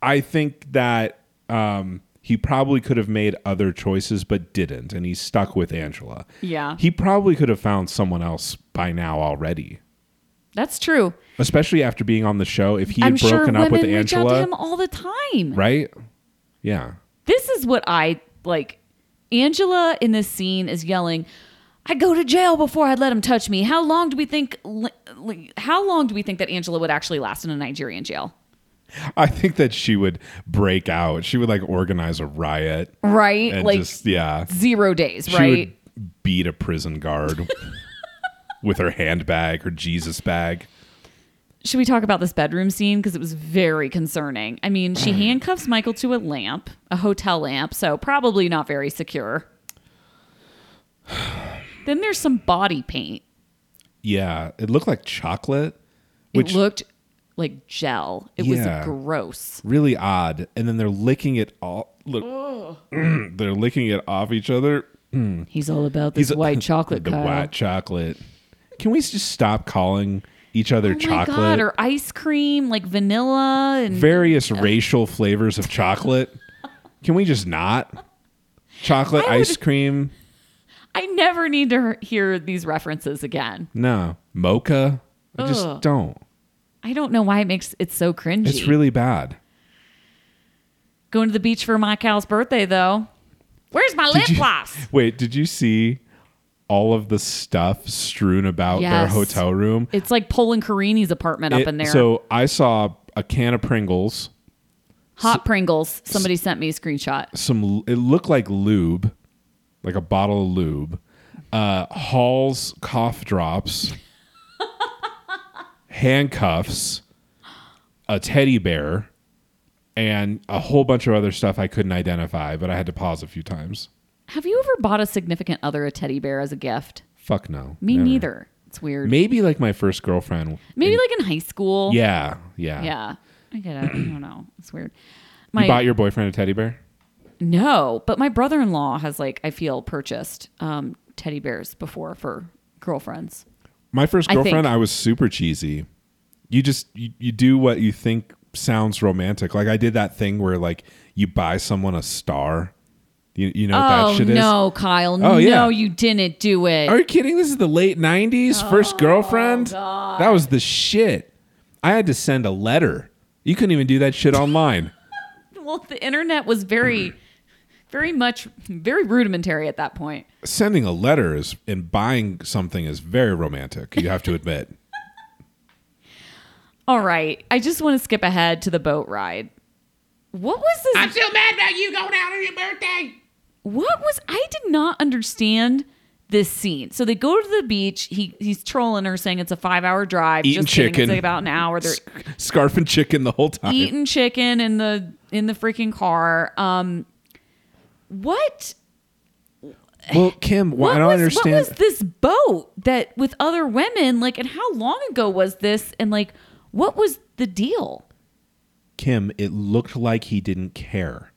I think that um, he probably could have made other choices, but didn't. And he's stuck with Angela. Yeah. He probably could have found someone else by now already, That's true. especially after being on the show. If he had I'm sure broken women up with reach out to Angela, him all the time. right? Yeah. This is what I like. Angela in this scene is yelling, "I'd go to jail before I'd let him touch me." How long do we think? How long do we think that Angela would actually last in a Nigerian jail? I think that she would break out. She would like organize a riot Right, like just, yeah. zero days. She Right. would beat a prison guard *laughs* with her handbag, her Jesus bag. Should we talk about this bedroom scene because it was very concerning? I mean, she mm. handcuffs Michael to a lamp, a hotel lamp, so probably not very secure. *sighs* then there's some body paint. Yeah, it looked like chocolate, which it looked like gel. It Yeah. was gross. really odd. And then they're licking it all. Look, *clears throat* they're licking it off each other. *clears throat* He's all about this He's white *laughs* chocolate, the Kyle. white chocolate. Can we just stop calling each other oh chocolate? god, or ice cream like vanilla and Various racial flavors of chocolate. *laughs* Can we just not? Chocolate would- ice cream? I never need to hear these references again. No. Mocha? I just Ugh. don't. I don't know why it makes it so cringy. It's really bad. going to the beach for my cow's birthday though. Where's my lip gloss? *laughs* Wait, did you see all of the stuff strewn about their hotel room? It's like Poland Carini's apartment up in there. So I saw a can of Pringles, Hot Pringles. Somebody sent me a screenshot. some it looked like lube, like a bottle of lube, uh, Hall's cough drops, *laughs* handcuffs, a teddy bear, and a whole bunch of other stuff I couldn't identify, but I had to pause a few times. Have you ever bought a significant other a teddy bear as a gift? Fuck no. Me never. neither. It's weird. Maybe like my first girlfriend. Maybe like in high school. Yeah, yeah. Yeah. I get it. I don't know. It's weird. *clears throat* You bought your boyfriend a teddy bear? No, but my brother-in-law has like I feel purchased um, teddy bears before for girlfriends. My first girlfriend, I, was super cheesy. You just you, you do what you think sounds romantic. Like I did that thing where like you buy someone a star. You you know what oh that shit is? no, Kyle! Oh, no, yeah. you didn't do it. Are you kidding? This is the late '90s. Oh, First girlfriend. That was the shit. I had to send a letter. You couldn't even do that shit *laughs* online. well, the internet was very, *clears throat* very much very rudimentary at that point. Sending a letter is and buying something is very romantic. You have to admit. *laughs* All right, I just want to skip ahead to the boat ride. What was this? I'm still mad about you going out on your birthday. what was I did not understand this scene. So they go to the beach. He he's trolling her, saying it's a five hour drive. Eating just kidding, chicken. It's like about an hour. They're scarfing chicken the whole time. eating chicken in the in the freaking car. Um, what? Well, Kim, What I don't was, understand. What was this boat that with other women? Like, and how long ago was this? And like, what was the deal? Kim, it looked like he didn't care.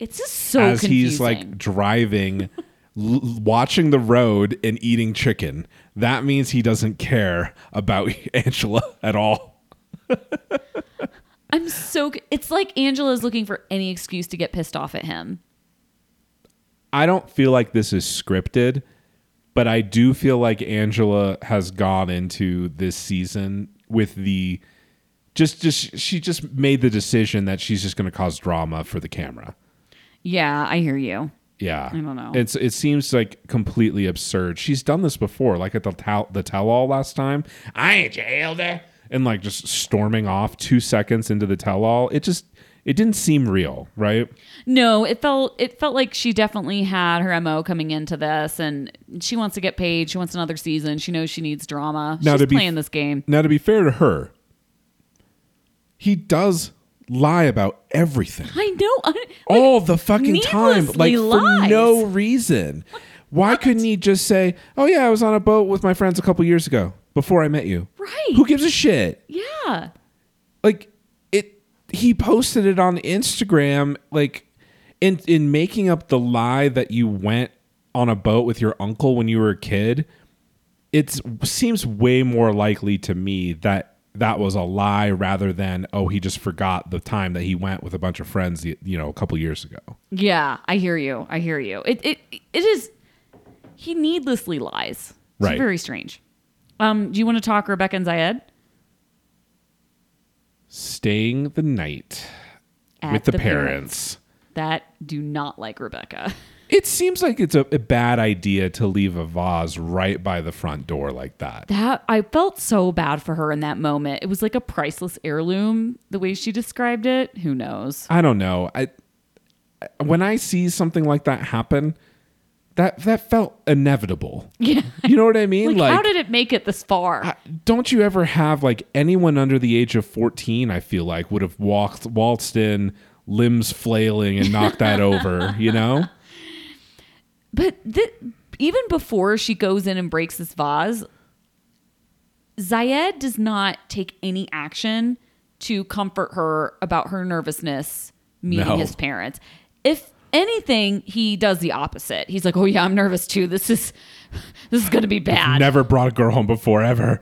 It's just so As confusing. he's like driving, l- watching the road and eating chicken. That means he doesn't care about *laughs* Angela at all. I'm so. It's like Angela's looking for any excuse to get pissed off at him. I don't feel like this is scripted, but I do feel like Angela has gone into this season with the just just she just made the decision that she's just going to cause drama for the camera. Yeah, I hear you. Yeah, I don't know. It's it seems like completely absurd. She's done this before, like at the tell the tell all last time. I ain't your elder, and like just storming off two seconds into the tell all. It just it didn't seem real, right? No, it felt it felt like she definitely had her mo coming into this, and she wants to get paid. She wants another season. She knows she needs drama. Now, She's to be- playing this game. Now, to be fair to her, he does lie about everything I know. I, like, all the fucking time, like needlessly for no reason. Why couldn't he just say, "Oh yeah, I was on a boat with my friends a couple years ago before I met you"? Right. Who gives a shit? yeah. like he posted it on Instagram like in in making up the lie that you went on a boat with your uncle when you were a kid it seems way more likely to me that that was a lie rather than oh he just forgot the time that he went with a bunch of friends you know a couple years ago Yeah, I hear you. I hear you. It it it is. He needlessly lies. It's Right. very strange. Um, do you want to talk Rebecca and Zied staying the night At with the, the parents. that do not like Rebecca? *laughs* It seems like it's a, a bad idea to leave a vase right by the front door like that. That I felt so bad for her in that moment. It was like a priceless heirloom. The way she described it. Who knows? I don't know. I when I see something like that happen, that that felt inevitable. *laughs* Yeah. You know what I mean? Like, how did it make it this far? I- don't you ever have like anyone under the age of 14 I feel like would have walked waltzed in limbs flailing and knocked that over, you know? *laughs* But th- even before she goes in and breaks this vase, Zied does not take any action to comfort her about her nervousness meeting No. his parents. If anything, he does the opposite. He's like, "Oh yeah, I'm nervous too. This is this is going to be bad." Never brought a girl home before ever.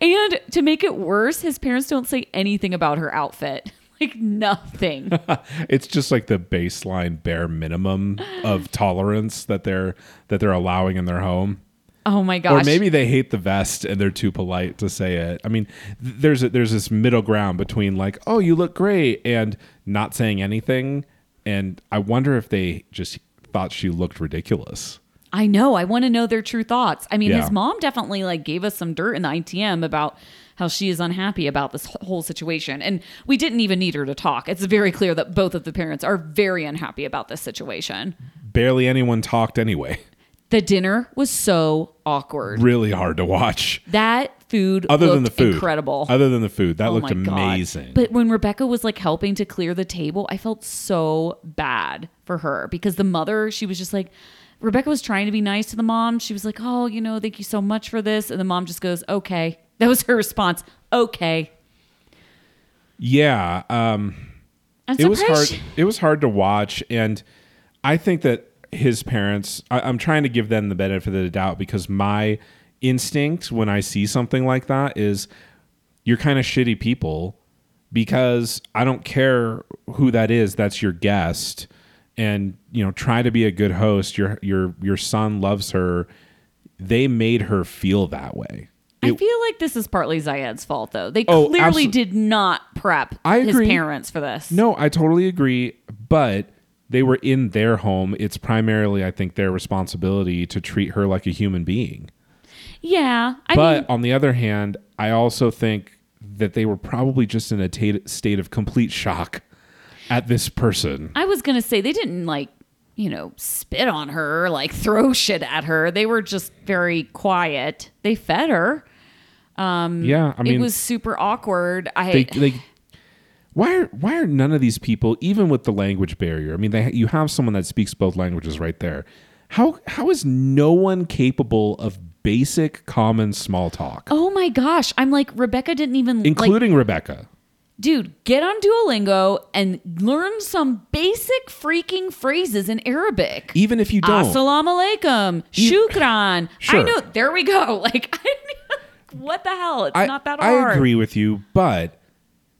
And to make it worse, his parents don't say anything about her outfit. *laughs* Like nothing. *laughs* It's just like the baseline bare minimum of *sighs* tolerance that they're that they're allowing in their home. Oh my gosh. Or maybe they hate the vest and they're too polite to say it. I mean, th- there's a, there's this middle ground between like, "Oh, you look great," and not saying anything. And I wonder if they just thought she looked ridiculous. I know. I want to know their true thoughts. I mean, Yeah. his mom definitely like gave us some dirt in the ITM about how she is unhappy about this whole situation. And we didn't even need her to talk. It's very clear that both of the parents are very unhappy about this situation. Barely anyone talked anyway. The dinner was so awkward. Really hard to watch. That food Other than the food, incredible. Other than the food, that Oh looked amazing. But when Rebecca was like helping to clear the table, I felt so bad for her because the mother, she was just like, Rebecca was trying to be nice to the mom. She was like, Oh, you know, thank you so much for this. And the mom just goes, Okay. *laughs* That was her response. Okay. yeah, um, I'm it was hard. It was hard to watch, and I think that his parents. I, I'm trying to give them the benefit of the doubt because my instinct when I see something like that is you're kind of shitty people because I don't care who that is. That's your guest, and you know, try to be a good host. Your your your son loves her. They made her feel that way. I feel like this is partly Zied's fault, though. They Oh, clearly absol- did not prep I his agree. parents for this. No, I totally agree, but they were in their home. It's primarily, I think, their responsibility to treat her like a human being. Yeah. I but mean, on the other hand, I also think that they were probably just in a state of complete shock at this person. I was gonna say they didn't like, you know, spit on her, like throw *laughs* shit at her. They were just very quiet. They fed her. Um, yeah, I mean, it was super awkward. I they, they why are why are none of these people even with the language barrier? I mean, they you have someone that speaks both languages right there. How how is no one capable of basic common small talk, oh my gosh, I'm like Rebecca didn't even like, including Rebecca? dude, get on Duolingo and learn some basic freaking phrases in Arabic. Even if you don't, Assalamu alaikum, shukran. I know. There we go. *laughs* Like, I what the hell? It's I, not that hard. I agree with you, but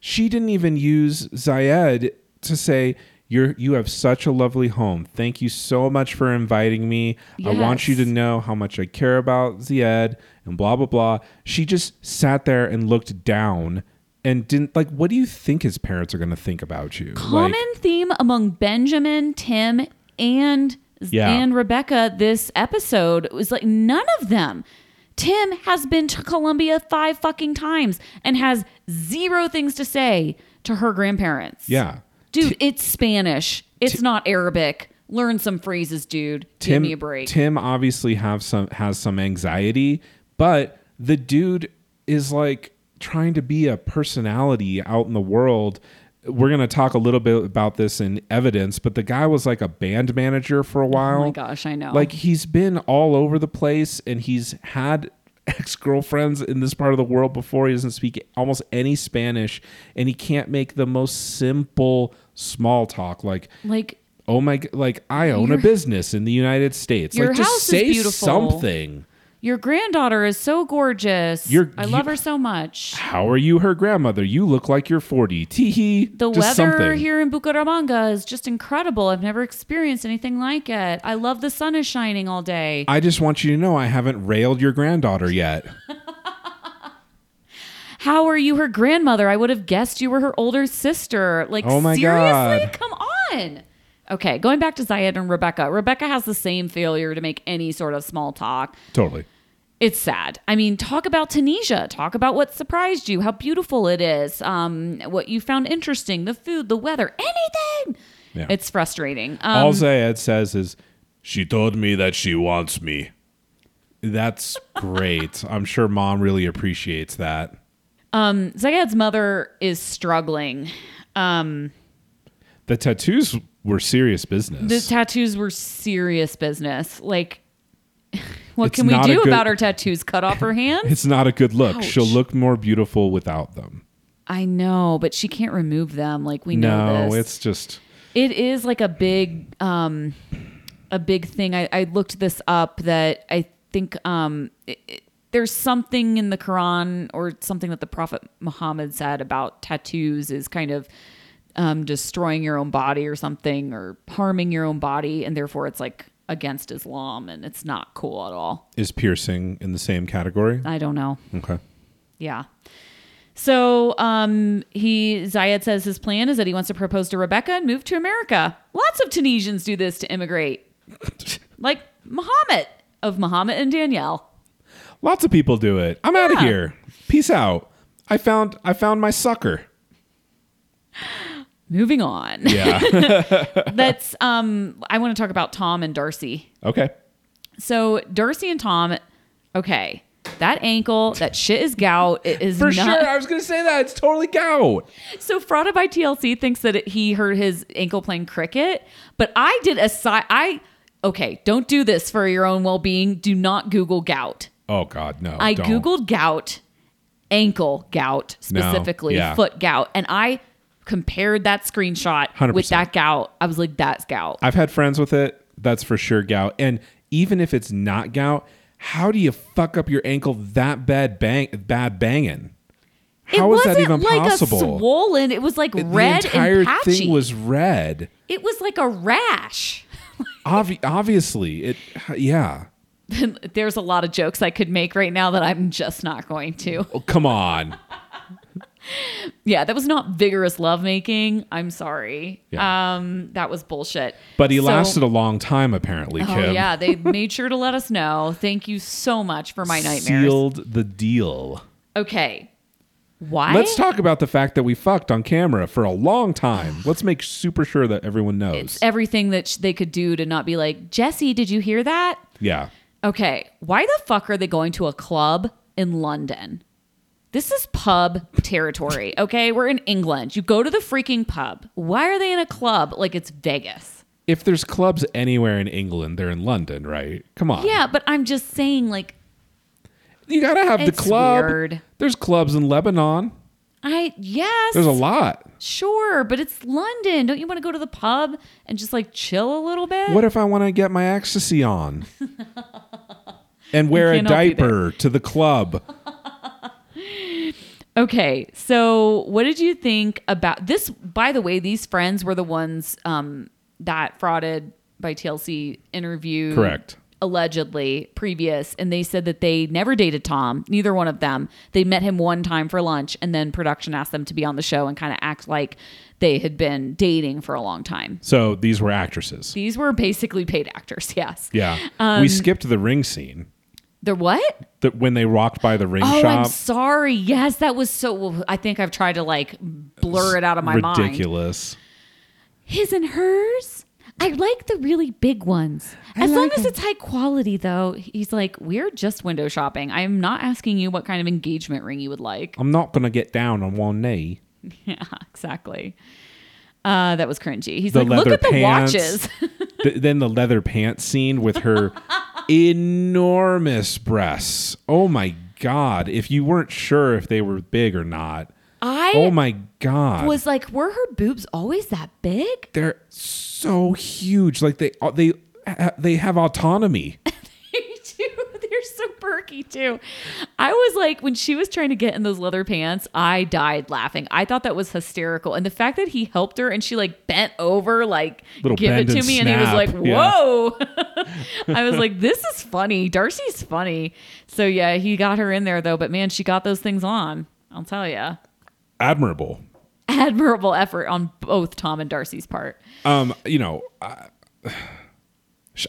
she didn't even use Zied to say, You're you have such a lovely home. Thank you so much for inviting me. I want you to know how much I care about Zied and blah blah blah. She just sat there and looked down and didn't like what do you think his parents are gonna think about you? Common Like, theme among Benjamin, Tim, and Yeah. and Rebecca this episode was like none of them. Tim has been to Colombia five fucking times and has zero things to say to her grandparents. yeah. Dude, it's Spanish. It's not Arabic. Learn some phrases, dude. Give Tim, me a break. Tim obviously have some has some anxiety, but the dude is like trying to be a personality out in the world. We're gonna talk a little bit about this in evidence, but the guy was like a band manager for a while. oh my gosh, I know. Like he's been all over the place and he's had ex girlfriends in this part of the world before. He doesn't speak almost any Spanish and he can't make the most simple small talk like like oh my like i own a business in the united states Your like just house is say beautiful. something your granddaughter is so gorgeous. You're- I love you- her so much. how are you her grandmother you look like you're 40 teehee The just weather something. here in Bucaramanga is just incredible. I've never experienced anything like it. I love the sun is shining all day. i just want you to know i haven't railed your granddaughter yet *laughs* How are you her grandmother? I would have guessed you were her older sister. Like Oh my seriously? God. Come on. Okay, going back to Zied and Rebecca. Rebecca has the same failure to make any sort of small talk. totally It's sad. I mean, talk about Tunisia. Talk about what surprised you, how beautiful it is, um, what you found interesting, the food, the weather, anything. Yeah. It's frustrating. Um, all zied says is she told me that she wants me that's great *laughs* i'm sure mom really appreciates that um, Zied's mother is struggling. Um, the tattoos were serious business. the tattoos were serious business. Like, *laughs* what It's can we do good- about her tattoos? Cut off her *laughs* hands? it's not a good look she'll look more beautiful without them I know, but she can't remove them. Like we know no this. it's just It is like a big um a big thing. I, I looked this up that I think um it, it- there's something in the Quran or something that the Prophet Muhammad said about tattoos is kind of um, destroying your own body or something or harming your own body and therefore it's like against Islam and it's not cool at all. Is piercing in the same category? I don't know. Okay. Yeah. So um, he Zied says his plan is that he wants to propose to Rebecca and move to America. Lots of Tunisians do this to immigrate, *laughs* like Muhammad of Muhammad and Danielle. Lots of people do it. I'm out of here. Peace out. I found I found my sucker. Moving on. Yeah. *laughs* That's um. I want to talk about Tom and Darcy. okay. So Darcy and Tom, okay, that ankle, that shit is gout. It is For not, sure. I was gonna say that. It's totally gout. So Frauded by TLC thinks that it, he hurt his ankle playing cricket, but I did a side. I okay, don't do this for your own well being. Do not Google gout. Oh God, no. I don't. googled gout, ankle gout No, specifically, yeah. foot gout, and I compared that screenshot 100%. with that gout. I was like, that's gout. I've had friends with it. That's for sure gout. And even if it's not gout, how do you fuck up your ankle that bad bang bad banging? it wasn't that even like possible? a swollen. It was like the red entire and patchy. thing was red. it was like a rash. *laughs* Obvi- obviously, it. Yeah. *laughs* There's a lot of jokes I could make right now that I'm just not going to. Oh, come on. *laughs* Yeah, that was not vigorous lovemaking. I'm sorry. Yeah. Um, that was bullshit. But he So- lasted a long time, apparently. Oh yeah, they *laughs* made sure to let us know. Thank you so much for my nightmares. sealed the deal. Okay, why? Let's talk about the fact that we fucked on camera for a long time. *sighs* Let's make super sure that everyone knows. It's everything that sh- they could do to not be like Jesse. Did you hear that? yeah. Okay, why the fuck are they going to a club in London? This is pub territory. Okay, we're in England. You go to the freaking pub. Why are they in a club like it's Vegas? If there's clubs anywhere in England, they're in London, right? Come on. Yeah, but I'm just saying, like, You gotta have the It's club. weird. There's clubs in Lebanon. I yes, There's a lot. Sure, but it's London. Don't you want to go to the pub and just like chill a little bit? What if I want to get my ecstasy on? *laughs* and wear a there. diaper to the club. *laughs* okay, so what did you think about this? By the way, these friends were the ones um, that frauded by TLC interview. Correct. Allegedly previous, and they said that they never dated Tom, neither one of them. They met him one time for lunch, and then production asked them to be on the show and kind of act like they had been dating for a long time. So these were actresses. These were basically paid actors, *laughs* yes. Yeah. Um, we skipped the ring scene. The what? The, when they walked by the ring Oh, shop. I'm sorry. Yes, that was so. I think I've tried to like blur it out of my mind. Ridiculous. His and hers. I like the really big ones. As long as it's high quality, though. He's like, we're just window shopping. I am not asking you what kind of engagement ring you would like. I'm not going to get down on one knee. *laughs* Yeah, exactly. Uh, that was cringy. He's The like, look at the pants. watches. *laughs* Th- then the leather pants scene with her *laughs* enormous breasts. Oh my god! If you weren't sure if they were big or not, I oh my god, was like, were her boobs always that big? they're so huge. Like they uh, they they have autonomy. Perky too. I was like, when she was trying to get in those leather pants, I died laughing. I thought that was hysterical. And the fact that he helped her and she like bent over, like, Little give it to and me. And he was snap. like, Yeah. whoa. *laughs* I was like, this is funny. Darcy's funny. So yeah, he got her in there though. But man, she got those things on. I'll tell you. Admirable. Admirable effort on both Tom and Darcy's part. Um, you know, I, *sighs*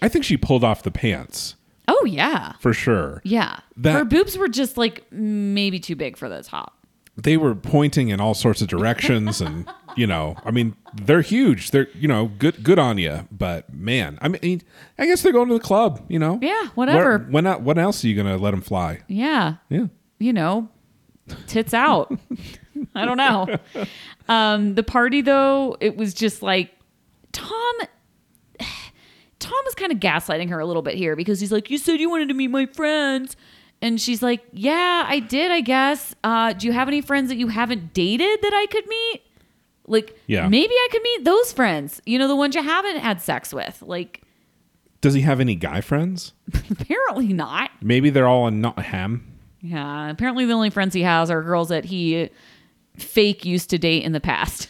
I think she pulled off the pants Oh, yeah. for sure. Yeah. That- her boobs were just like maybe too big for the top. they were pointing in all sorts of directions and *laughs* you know i mean they're huge they're you know good good on you but man i mean i guess they're going to the club you know Yeah, whatever. Where- when not, when else are you gonna let them fly Yeah. yeah you know, tits out. *laughs* I don't know. *laughs* Um, the party though, it was just like Tom. Tom is kind of gaslighting her a little bit here because he's like, "You said you wanted to meet my friends," and she's like, "Yeah, I did. I guess. Uh, do you have any friends that you haven't dated that I could meet? Like, Yeah. maybe I could meet those friends. You know, the ones you haven't had sex with. Like, does he have any guy friends *laughs* apparently not. maybe they're all in Nottingham Yeah, apparently the only friends he has are girls that he fake used to date in the past.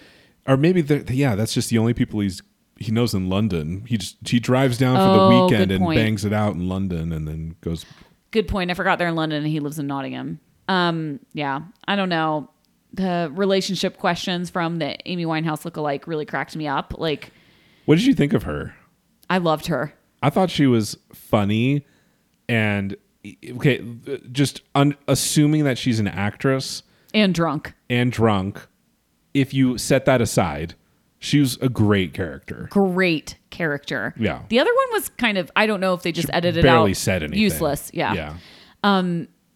*laughs* or maybe yeah that's just the only people he's he knows in London. He just he drives down for Oh, the weekend good and point. bangs it out in London, and then goes. Good point. I forgot they're in London and he lives in Nottingham. Um, yeah, I don't know. The relationship questions from the Amy Winehouse lookalike really cracked me up. Like, What did you think of her? I loved her. I thought she was funny, and okay, just un- assuming that she's an actress And drunk. and drunk. If you set that aside, she was a great character. Great character. Yeah. The other one was kind of, I don't know if they just edited it. Barely out. said anything. Useless. Yeah. Yeah.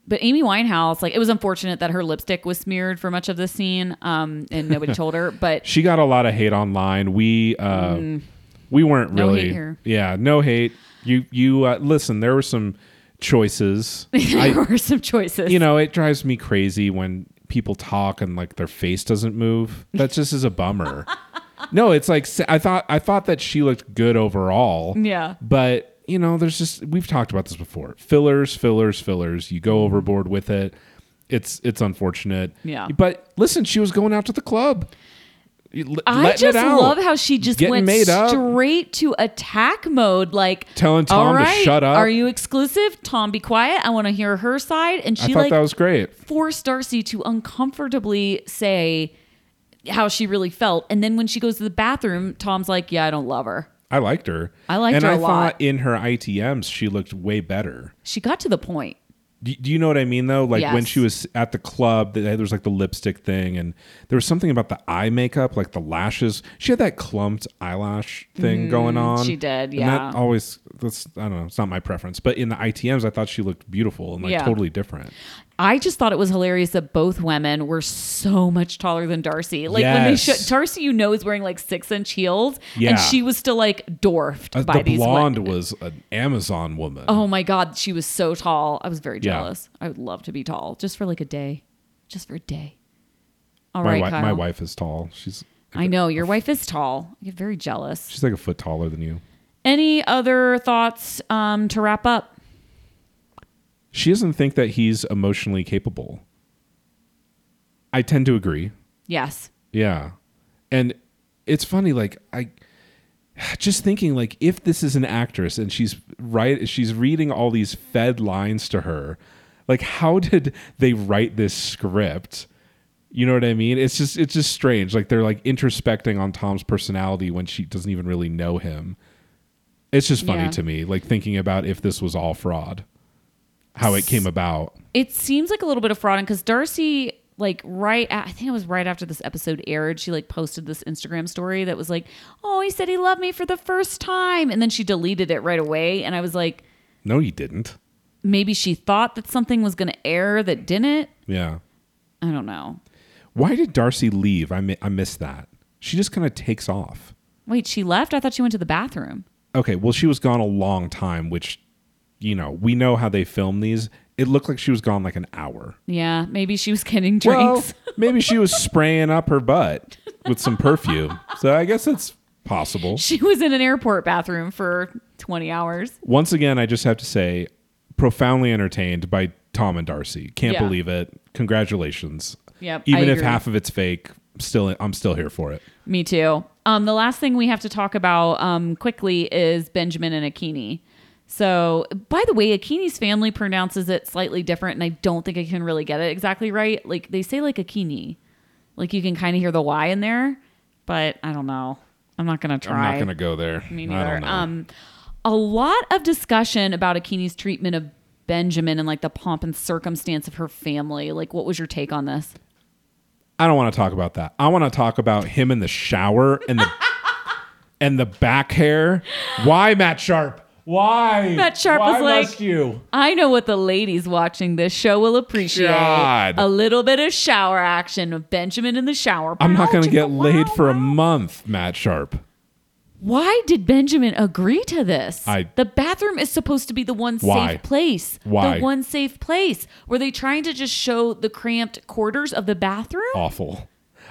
But Amy Winehouse, like, it was unfortunate that her lipstick was smeared for much of the scene um, and nobody told her. *laughs* But she got a lot of hate online. We uh, we weren't Mm. No really yeah, no hate. You you uh, listen. There were some choices. *laughs* there I, were some choices. you know, it drives me crazy when people talk and like their face doesn't move. That just is a bummer. *laughs* no, it's like I thought I thought that she looked good overall. Yeah. But you know, there's just we've talked about this before. Fillers, fillers, fillers. You go mm-hmm. overboard with it. It's it's unfortunate. Yeah. But listen, she was going out to the club. L- I just love how she just Getting went made up. straight to attack mode, like Telling Tom "All to shut up." Are you exclusive? Tom, be quiet. I want to hear her side. And I she thought like that was great. forced Darcy to uncomfortably say how she really felt. And then when she goes to the bathroom, Tom's like, "Yeah, I don't love her." I liked her. I liked and her I a thought lot. in her ITMs she looked way better. She got to the point. Do, do you know what I mean though? Like when Yes. she was at the club, there was like the lipstick thing, and there was something about the eye makeup, like the lashes. She had that clumped eyelash thing going on. Mm, she did, And yeah. that always that's I don't know. It's not my preference, but in the ITMs, I thought she looked beautiful and like Yeah. totally different. I just thought it was hilarious that both women were so much taller than Darcy. Like when they Yes. showed Darcy, you know, is wearing like six inch heels, Yeah. and she was still like dwarfed Uh, by the these blonde women. was an Amazon woman. Oh my god, she was so tall. I was very Yeah. jealous. I would love to be tall, just for like a day, just for a day. All my right, wi- my wife is tall. She's I know your wife is tall. I get very jealous. she's like a foot taller than you. Any other thoughts um, to wrap up? She doesn't think that he's emotionally capable. I tend to agree. Yes. Yeah. And it's funny, like I just thinking like if this is an actress and she's right she's reading all these fed lines to her, like how *laughs* did they write this script? You know what I mean? It's just it's just strange. Like they're like introspecting on Tom's personality when she doesn't even really know him. It's just funny Yeah. to me, like thinking about if this was all fraud, how it came about. It seems like a little bit of fraud because Darcy, like right, at, I think it was right after this episode aired, she like posted this Instagram story that was like, "Oh, he said he loved me for the first time," and then she deleted it right away. And I was like, No, you didn't. maybe she thought that something was going to air that didn't. Yeah. I don't know. Why did Darcy leave? I mi- I missed that. She just kind of takes off. Wait, she left? I thought she went to the bathroom. Okay, well she was gone a long time, which you know, we know how they film these. It looked like she was gone like an hour. Yeah, maybe she was getting Well, drinks. *laughs* maybe she was spraying up her butt with some perfume. So I guess it's possible. she was in an airport bathroom for 20 hours. Once again, I just have to say profoundly entertained by Tom and Darcy. Can't Yeah. believe it. Congratulations. Yep, Even if half of it's fake, still I'm still here for it. Me too. Um, the last thing we have to talk about um, quickly is Benjamin and Akinyi. So, by the way, Akinyi's family pronounces it slightly different, and I don't think I can really get it exactly right. Like they say, like Akinyi, like you can kind of hear the Y in there, but I don't know. I'm not gonna try. I'm not going to go there. Me I neither. don't know. Um, a lot of discussion about Akinyi's treatment of Benjamin and like the pomp and circumstance of her family. Like, what was your take on this? I don't want to talk about that. I want to talk about him in the shower and the and the back hair. Why, Matt Sharp? Why? Matt Sharp Why was like- you? I know what the ladies watching this show will appreciate. God. A little bit of shower action of Benjamin in the shower. I'm not going to get Wow, laid for a month, Matt Sharp. Why did Benjamin agree to this? I- the bathroom is supposed to be the one Why? safe place. Why? The one safe place. Were they trying to just show the cramped quarters of the bathroom? Awful.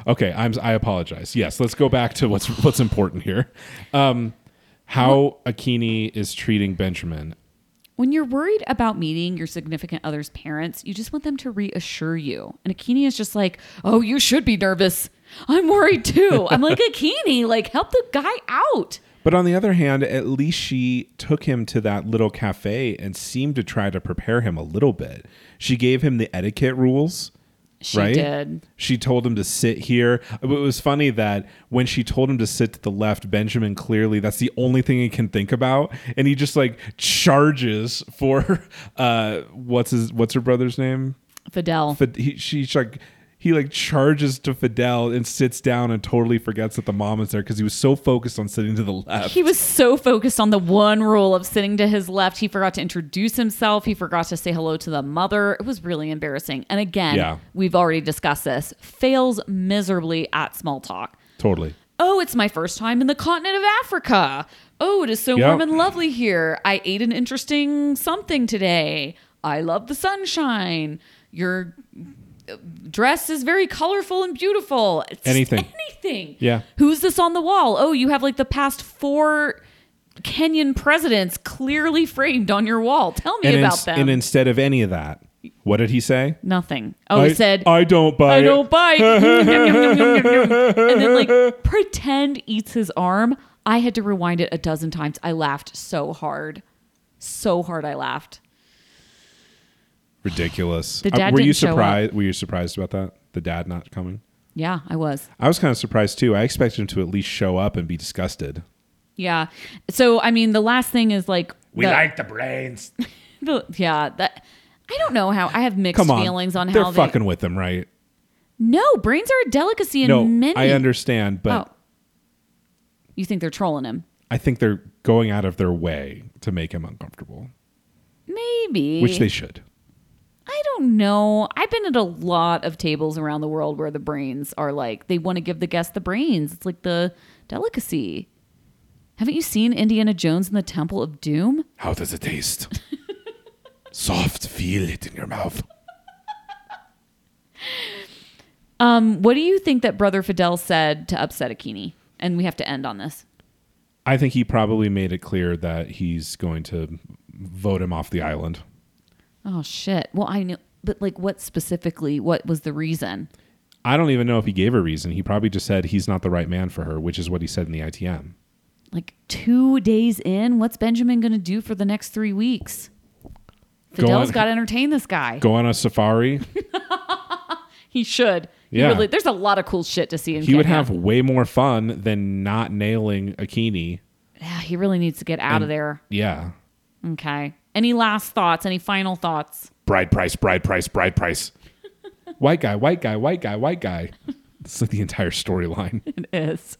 Okay, I'm. I apologize. Yes, let's go back to what's what's important here. Um, how Akinyi is treating Benjamin. When you're worried about meeting your significant other's parents, you just want them to reassure you. And Akinyi is just like, oh, you should be nervous. I'm worried too. I'm like, *laughs* Akinyi, like, help the guy out. But on the other hand, at least she took him to that little cafe and seemed to try to prepare him a little bit. She gave him the etiquette rules. She right? did. She told him to sit here. It was funny that when she told him to sit to the left, Benjamin clearly that's the only thing he can think about, and he just like charges for *laughs* uh what's his what's her brother's name? Fidel. Fid- he, she's like he like charges to Fidel and sits down and totally forgets that the mom is there because he was so focused on sitting to the left. He was so focused on the one rule of sitting to his left, he forgot to introduce himself. He forgot to say hello to the mother. It was really embarrassing. And again, Yeah. we've already discussed this. Fails miserably at small talk. totally. Oh, it's my first time in the continent of Africa. Oh, it is so Yep. warm and lovely here. I ate an interesting something today. I love the sunshine. Your uh, dress is very colorful and beautiful. It's Anything. anything. Yeah. Who's this on the wall? Oh, you have like the past four Kenyan presidents clearly framed on your wall. Tell me And, about ins- them. and instead of any of that, what did he say? Nothing. Oh, I he said, I don't buy I it. don't yum. *laughs* and then like pretend eats his arm. I had to rewind it a dozen times. I laughed so hard. So hard I laughed. Ridiculous. The Uh, dad were you didn't show up. surprised? Were you surprised about that? The dad not coming? Yeah, I was. I was kind of surprised too. I expected him to at least show up and be disgusted. Yeah. So I mean the last thing is like we the- like the brains. *laughs* the, yeah, that I don't know how I have mixed Come on, feelings on how they're how they fucking with him, right? No, brains are a delicacy in no, many I understand, but Oh. You think they're trolling him? I think they're going out of their way to make him uncomfortable, Maybe. which they should. I don't know. I've been at a lot of tables around the world where the brains are like they want to give the guest the brains. It's like the delicacy. Haven't you seen Indiana Jones and the Temple of Doom? How does it taste? *laughs* Soft, feel it in your mouth. Um, what do you think that Brother Fidel said to upset Akinyi? And we have to end on this. I think he probably made it clear that he's going to vote him off the island. Oh shit. Well, I know, but like, what specifically? What was the reason? I don't even know if he gave a reason. He probably just said he's not the right man for her, which is what he said in the ITM. Like two days in, what's Benjamin going to do for the next three weeks? Fidel's *laughs* got to entertain this guy. Go on a safari. *laughs* He should. He Yeah. really, there's a lot of cool shit to see in he would have way more fun than not nailing Akinyi. Yeah, he really needs to get out of there. Yeah. Okay. Any last thoughts? Any final thoughts? Bride price, bride price, bride price. white guy, white guy, white guy, white guy. It's like the entire storyline. *laughs* It is.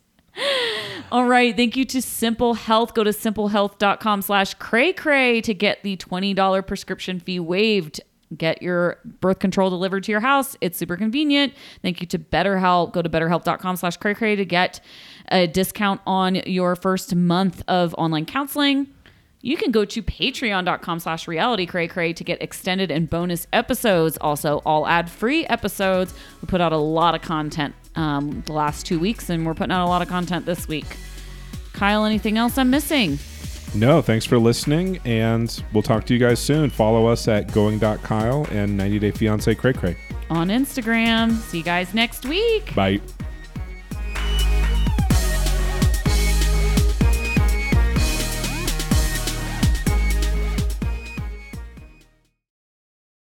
All right. Thank you to Simple Health. Go to simplehealth.com slash cray cray to get the $20 prescription fee waived. Get your birth control delivered to your house. It's super convenient. Thank you to BetterHelp. Go to betterhelp.com slash cray cray to get a discount on your first month of online counseling. You can go to patreon.com slash reality cray cray to get extended and bonus episodes. Also, all ad free episodes. We put out a lot of content um, the last two weeks, and we're putting out a lot of content this week. Kyle, anything else I'm missing? No, thanks for listening, and we'll talk to you guys soon. Follow us at going.kyle and 90 Day Fiance Cray Cray. On Instagram. See you guys next week. Bye.